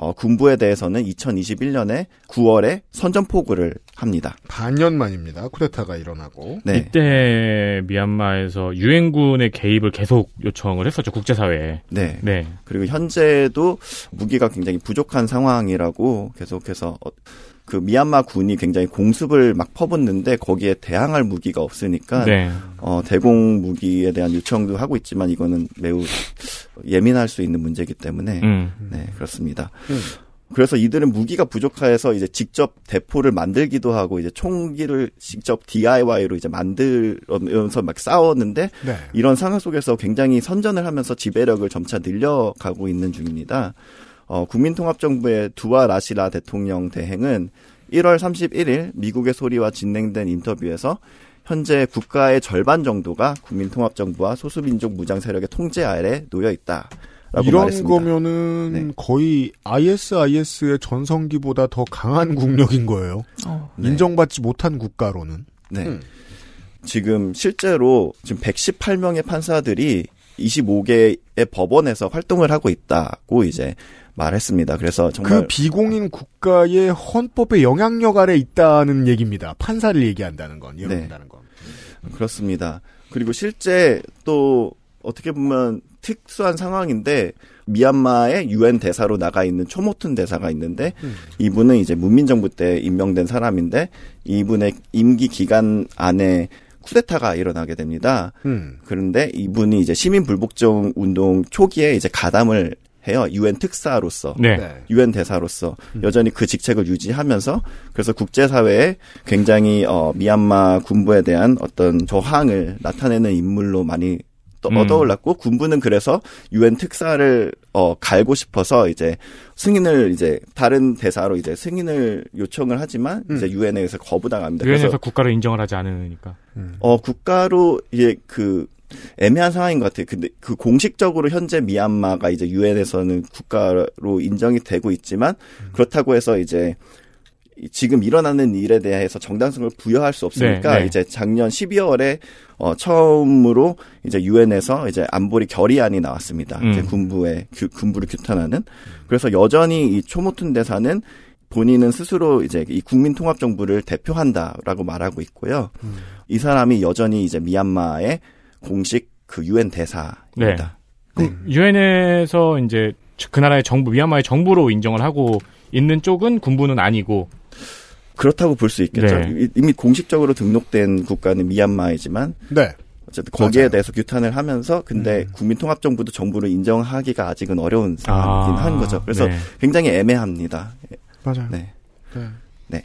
어, 군부에 대해서는 2021년에 9월에 선전포고를 합니다. 반년 만입니다. 쿠데타가 일어나고. 네. 이때 미얀마에서 유엔군의 개입을 계속 요청을 했었죠 국제사회에. 네. 네. 그리고 현재도 무기가 굉장히 부족한 상황이라고 계속해서 어, 그 미얀마 군이 굉장히 공습을 막 퍼붓는데 거기에 대항할 무기가 없으니까 네. 어, 대공 무기에 대한 요청도 하고 있지만 이거는 매우 예민할 수 있는 문제이기 때문에 음. 네 그렇습니다. 그래서 이들은 무기가 부족해서 이제 직접 대포를 만들기도 하고 이제 총기를 직접 DIY로 이제 만들면서 막 싸웠는데 네. 이런 상황 속에서 굉장히 선전을 하면서 지배력을 점차 늘려가고 있는 중입니다. 어, 국민통합정부의 두아 라시라 대통령 대행은 1월 31일 미국의 소리와 진행된 인터뷰에서 현재 국가의 절반 정도가 국민통합정부와 소수민족 무장 세력의 통제 아래 놓여 있다. 이런 말했습니다. 거면은 네. 거의 ISIS의 전성기보다 더 강한 국력인 거예요. 어. 네. 인정받지 못한 국가로는. 네. 음. 지금 실제로 지금 118명의 판사들이 25개의 법원에서 활동을 하고 있다고 이제 말했습니다. 그래서 정말 그 비공인 국가의 헌법의 영향력 아래 있다는 얘기입니다. 판사를 얘기한다는 건, 네. 이런다는 건. 그렇습니다. 그리고 실제 또 어떻게 보면 특수한 상황인데 미얀마의 유엔 대사로 나가 있는 초모툰 대사가 있는데 이분은 이제 문민정부 때 임명된 사람인데 이분의 임기 기간 안에 쿠데타가 일어나게 됩니다. 음. 그런데 이분이 이제 시민 불복종 운동 초기에 이제 가담을 해요. 유엔 특사로서. 네. 네. 유엔 대사로서 여전히 그 직책을 유지하면서 그래서 국제사회에 굉장히 어 미얀마 군부에 대한 어떤 저항을 나타내는 인물로 많이 또 음. 얻어올랐고 군부는 그래서 유엔 특사를 어 갈고 싶어서 이제 승인을 이제 다른 대사로 이제 승인을 요청을 하지만 이제 유엔에서 거부당합니다. 유엔에서 그래서 국가를 인정을 하지 않으니까. 어 국가로 이제 그 애매한 상황인 것 같아요. 근데 그 공식적으로 현재 미얀마가 이제 유엔에서는 국가로 인정이 되고 있지만 그렇다고 해서 이제 지금 일어나는 일에 대해서 정당성을 부여할 수 없으니까 네, 네. 이제 작년 12월에 어 처음으로 이제 유엔에서 이제 안보리 결의안이 나왔습니다. 음. 이제 군부의 규- 군부를 규탄하는 그래서 여전히 이 초모툰 대사는 본인은 스스로 이제 이 국민 통합 정부를 대표한다라고 말하고 있고요. 이 사람이 여전히 이제 미얀마의 공식 그 유엔 대사입니다. 네. 유엔에서 이제 그 나라의 정부, 미얀마의 정부로 인정을 하고 있는 쪽은 군부는 아니고 그렇다고 볼 수 있겠죠. 네. 이- 이미 공식적으로 등록된 국가는 미얀마이지만 네. 어쨌든 거기에 맞아요. 음. 대해서 규탄을 하면서 근데 국민통합정부도 정부를 인정하기가 아직은 어려운 상황이긴 아, 한 거죠. 그래서 네. 굉장히 애매합니다. 맞아요. 네. 네. 네.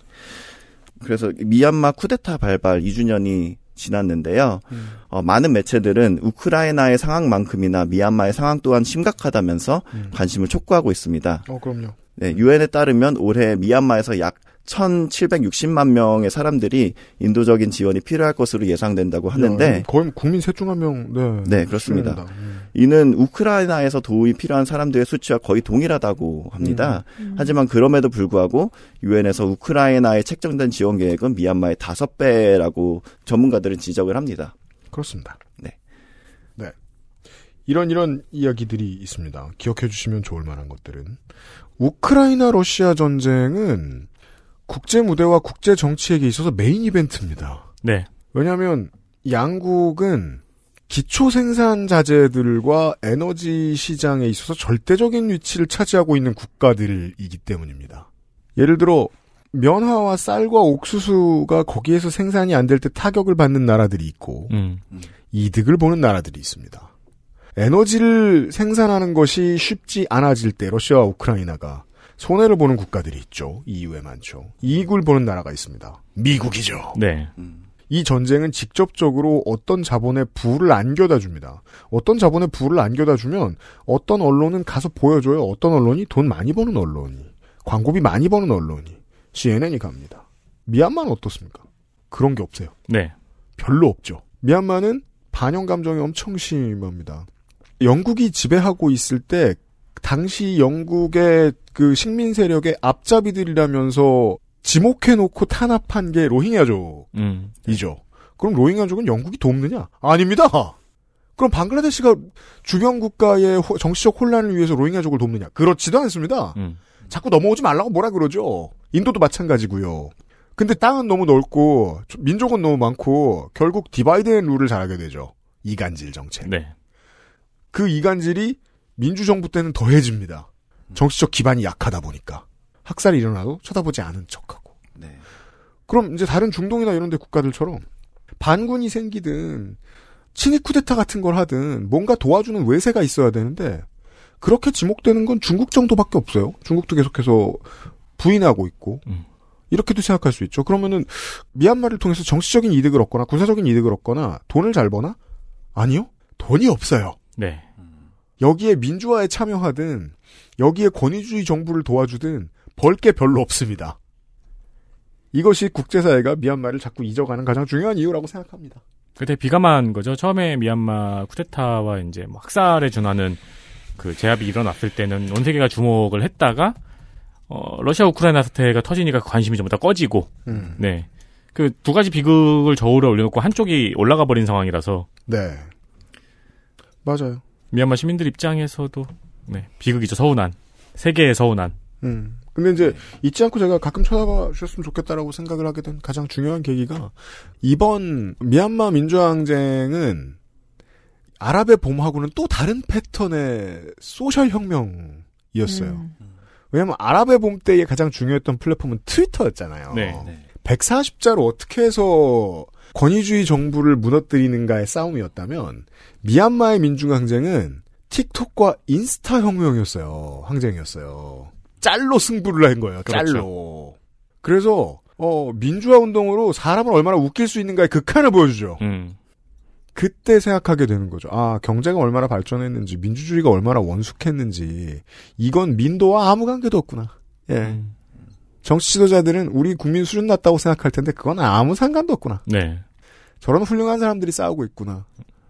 그래서 미얀마 쿠데타 발발 2주년이 지났는데요. 음. 어, 많은 매체들은 우크라이나의 상황만큼이나 미얀마의 상황 또한 심각하다면서 음. 관심을 촉구하고 있습니다. 어, 그럼요. 네, 유엔에 따르면 올해 미얀마에서 약 1,760만 명의 사람들이 인도적인 지원이 필요할 것으로 예상된다고 하는데 야, 거의 국민 셋 중 한 명, 네. 네, 그렇습니다. 음. 이는 우크라이나에서 도움이 필요한 사람들의 수치와 거의 동일하다고 합니다. 하지만 그럼에도 불구하고 유엔에서 우크라이나에 책정된 지원 계획은 미얀마의 다섯 배라고 전문가들은 지적을 합니다. 그렇습니다. 네. 네. 이런 이런 이야기들이 있습니다. 기억해 주시면 좋을 만한 것들은 우크라이나 러시아 전쟁은 국제 무대와 국제 정치에게 있어서 메인 이벤트입니다. 네. 왜냐하면 양국은 기초 생산 자재들과 에너지 시장에 있어서 절대적인 위치를 차지하고 있는 국가들이기 때문입니다. 예를 들어 면화와 쌀과 옥수수가 거기에서 생산이 안 될 때 타격을 받는 나라들이 있고 음. 이득을 보는 나라들이 있습니다. 에너지를 생산하는 것이 쉽지 않아질 때 러시아와 우크라이나가 손해를 보는 국가들이 있죠. EU에 많죠. 이익을 보는 나라가 있습니다. 미국이죠. 네. 이 전쟁은 직접적으로 어떤 자본의 부를 안겨다 줍니다. 어떤 자본의 부를 안겨다 주면 어떤 언론은 가서 보여줘요. 어떤 언론이 돈 많이 버는 언론이, 광고비 많이 버는 언론이, CNN이 갑니다. 미얀마는 어떻습니까? 그런 게 없어요. 네. 별로 없죠. 미얀마는 반영 감정이 엄청 심합니다. 영국이 지배하고 있을 때 당시 영국의 그 식민 세력의 앞잡이들이라면서 지목해놓고 탄압한 게 로힝야족이죠. 음. 그럼 로힝야족은 영국이 돕느냐? 아닙니다. 그럼 방글라데시가 주변 국가의 호- 정치적 혼란을 위해서 로힝야족을 돕느냐? 그렇지도 않습니다. 음. 자꾸 넘어오지 말라고 뭐라 그러죠. 인도도 마찬가지고요. 근데 땅은 너무 넓고 민족은 너무 많고 결국 divide and rule을 잘하게 되죠. 이간질 정책. 네. 그 이간질이 민주정부 때는 더해집니다. 정치적 기반이 약하다 보니까. 학살이 일어나도 쳐다보지 않은 척하고. 네. 그럼 이제 다른 중동이나 이런 데 국가들처럼 반군이 생기든 친위 쿠데타 같은 걸 하든 뭔가 도와주는 외세가 있어야 되는데 그렇게 지목되는 건 중국 정도밖에 없어요. 중국도 계속해서 부인하고 있고 음. 이렇게도 생각할 수 있죠. 그러면은 미얀마를 통해서 정치적인 이득을 얻거나 군사적인 이득을 얻거나 돈을 잘 버나? 아니요. 돈이 없어요. 네. 여기에 민주화에 참여하든 여기에 권위주의 정부를 도와주든 벌 게 별로 없습니다. 이것이 국제사회가 미얀마를 자꾸 잊어가는 가장 중요한 이유라고 생각합니다. 그때 비감한 거죠. 처음에 미얀마 쿠데타와 이제 뭐 학살에 준하는 그 제압이 일어났을 때는 온 세계가 주목을 했다가 어 러시아 우크라이나 사태가 터지니까 관심이 전부 다 꺼지고 음. 네. 그 두 가지 비극을 저울에 올려놓고 한쪽이 올라가 버린 상황이라서 네. 맞아요. 미얀마 시민들 입장에서도 네, 비극이죠. 서운한. 세계의 서운한. 음. 근데 이제 잊지 않고 제가 가끔 쳐다봐 주셨으면 좋겠다라고 생각을 하게 된 가장 중요한 계기가 이번 미얀마 민주항쟁은 아랍의 봄하고는 또 다른 패턴의 소셜 혁명이었어요. 왜냐하면 아랍의 봄 때의 가장 중요했던 플랫폼은 트위터였잖아요. 네. 140자로 어떻게 해서 권위주의 정부를 무너뜨리는가의 싸움이었다면 미얀마의 민중항쟁은 틱톡과 인스타 혁명이었어요. 항쟁이었어요. 짤로 승부를 한 거예요. 그렇죠. 짤로. 그래서 어, 민주화 운동으로 사람을 얼마나 웃길 수 있는가의 극한을 보여주죠. 음. 그때 생각하게 되는 거죠. 아, 경제가 얼마나 발전했는지, 민주주의가 얼마나 원숙했는지, 이건 민도와 아무 관계도 없구나. 예. 음. 정치 지도자들은 우리 국민 수준 낮다고 생각할 텐데, 그건 아무 상관도 없구나. 네. 저런 훌륭한 사람들이 싸우고 있구나.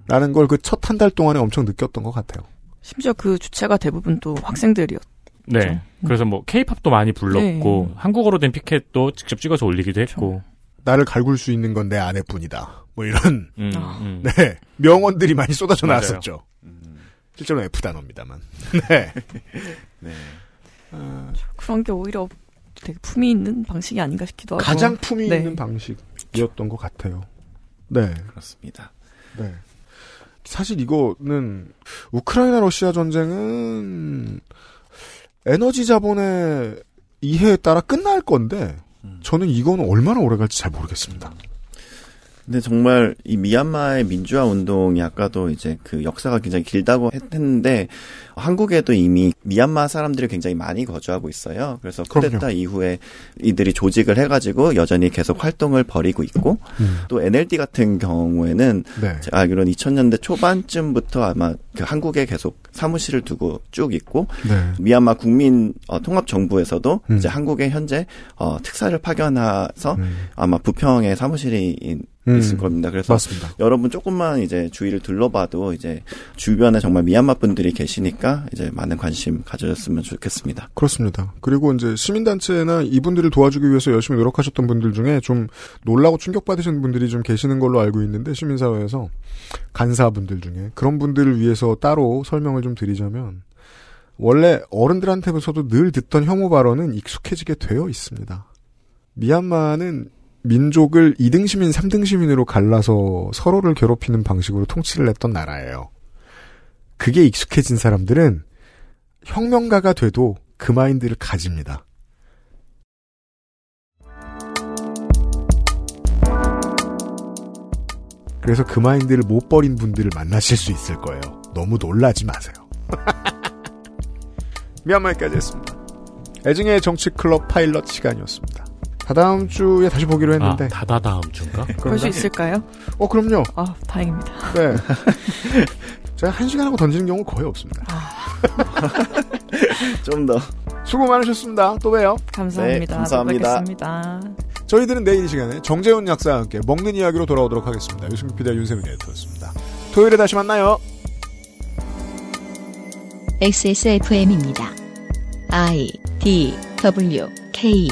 라는 걸 그 첫 한 달 동안에 엄청 느꼈던 것 같아요. 심지어 그 주체가 대부분 또 학생들이었. 네. 그래서 뭐 케이팝도 많이 불렀고 네. 한국어로 된 피켓도 직접 찍어서 올리기도 했고. 나를 갈굴 수 있는 건 내 아내뿐이다. 뭐 이런, 음, 아. 음. 네. 명언들이 많이 쏟아져 맞아요. 나왔었죠. 실제로 F 단어입니다만. 네. 네. 그런 게 오히려 되게 품이 있는 방식이 아닌가 싶기도 하고. 가장 품이 네. 있는 방식이었던 것 같아요. 네. 그렇습니다. 네. 사실 이거는 우크라이나 러시아 전쟁은 에너지 자본의 이해에 따라 끝날 건데 저는 이건 얼마나 오래 갈지 잘 모르겠습니다. 근데 정말 이 미얀마의 민주화 운동이 아까도 이제 그 역사가 굉장히 길다고 했- 했는데 한국에도 이미 미얀마 사람들이 굉장히 많이 거주하고 있어요. 그래서 쿠데타. 이후에 이들이 조직을 해가지고 여전히 계속 활동을 벌이고 있고 음. 또 NLD 같은 경우에는 네. 제가 알기로는 2000년대 초반쯤부터 아마 그 한국에 계속 사무실을 두고 쭉 있고 네. 미얀마 국민 어, 통합 정부에서도 음. 이제 한국에 현재 어, 특사를 파견해서 음. 아마 부평에 사무실이 있- 음. 있을 겁니다. 그래서 맞습니다. 여러분 조금만 이제 주위를 둘러봐도 이제 주변에 정말 미얀마 분들이 계시니까 이제 많은 관심 가져줬으면 좋겠습니다. 그렇습니다. 그리고 이제 시민단체나 이분들을 도와주기 위해서 열심히 노력하셨던 분들 중에 좀 놀라고 충격받으신 분들이 좀 계시는 걸로 알고 있는데 시민사회에서 간사분들 중에 그런 분들을 위해서 따로 설명을 좀 드리자면 원래 어른들한테서도 늘 듣던 혐오 발언은 익숙해지게 되어 있습니다. 미얀마는 민족을 2등 시민, 3등 시민으로 갈라서 서로를 괴롭히는 방식으로 통치를 했던 나라예요. 그게 익숙해진 사람들은 혁명가가 돼도 그 마인드를 가집니다. 그래서 그 마인드를 못 버린 분들을 만나실 수 있을 거예요. 너무 놀라지 마세요. 미얀마에까지 했습니다. 애증의 정치 클럽 파일럿 시간이었습니다. 다다음 주에 다시 보기로 했는데. 아, 다다 다음 주인가? 볼수 있을까요? 어, 그럼요. 아, 다행입니다. 네. 제가 한 시간 하고 던지는 경우 거의 없습니다. 좀 더. 수고 많으셨습니다. 또 봬요. 감사합니다. 네, 감사합니다. 또 뵙겠습니다. 저희들은 내일 이 시간에 정재훈 약사와 함께 먹는 이야기로 돌아오도록 하겠습니다. 유승규 PD와 윤세민 에디터였습니다. 토요일에 다시 만나요. XSFM입니다. I D W K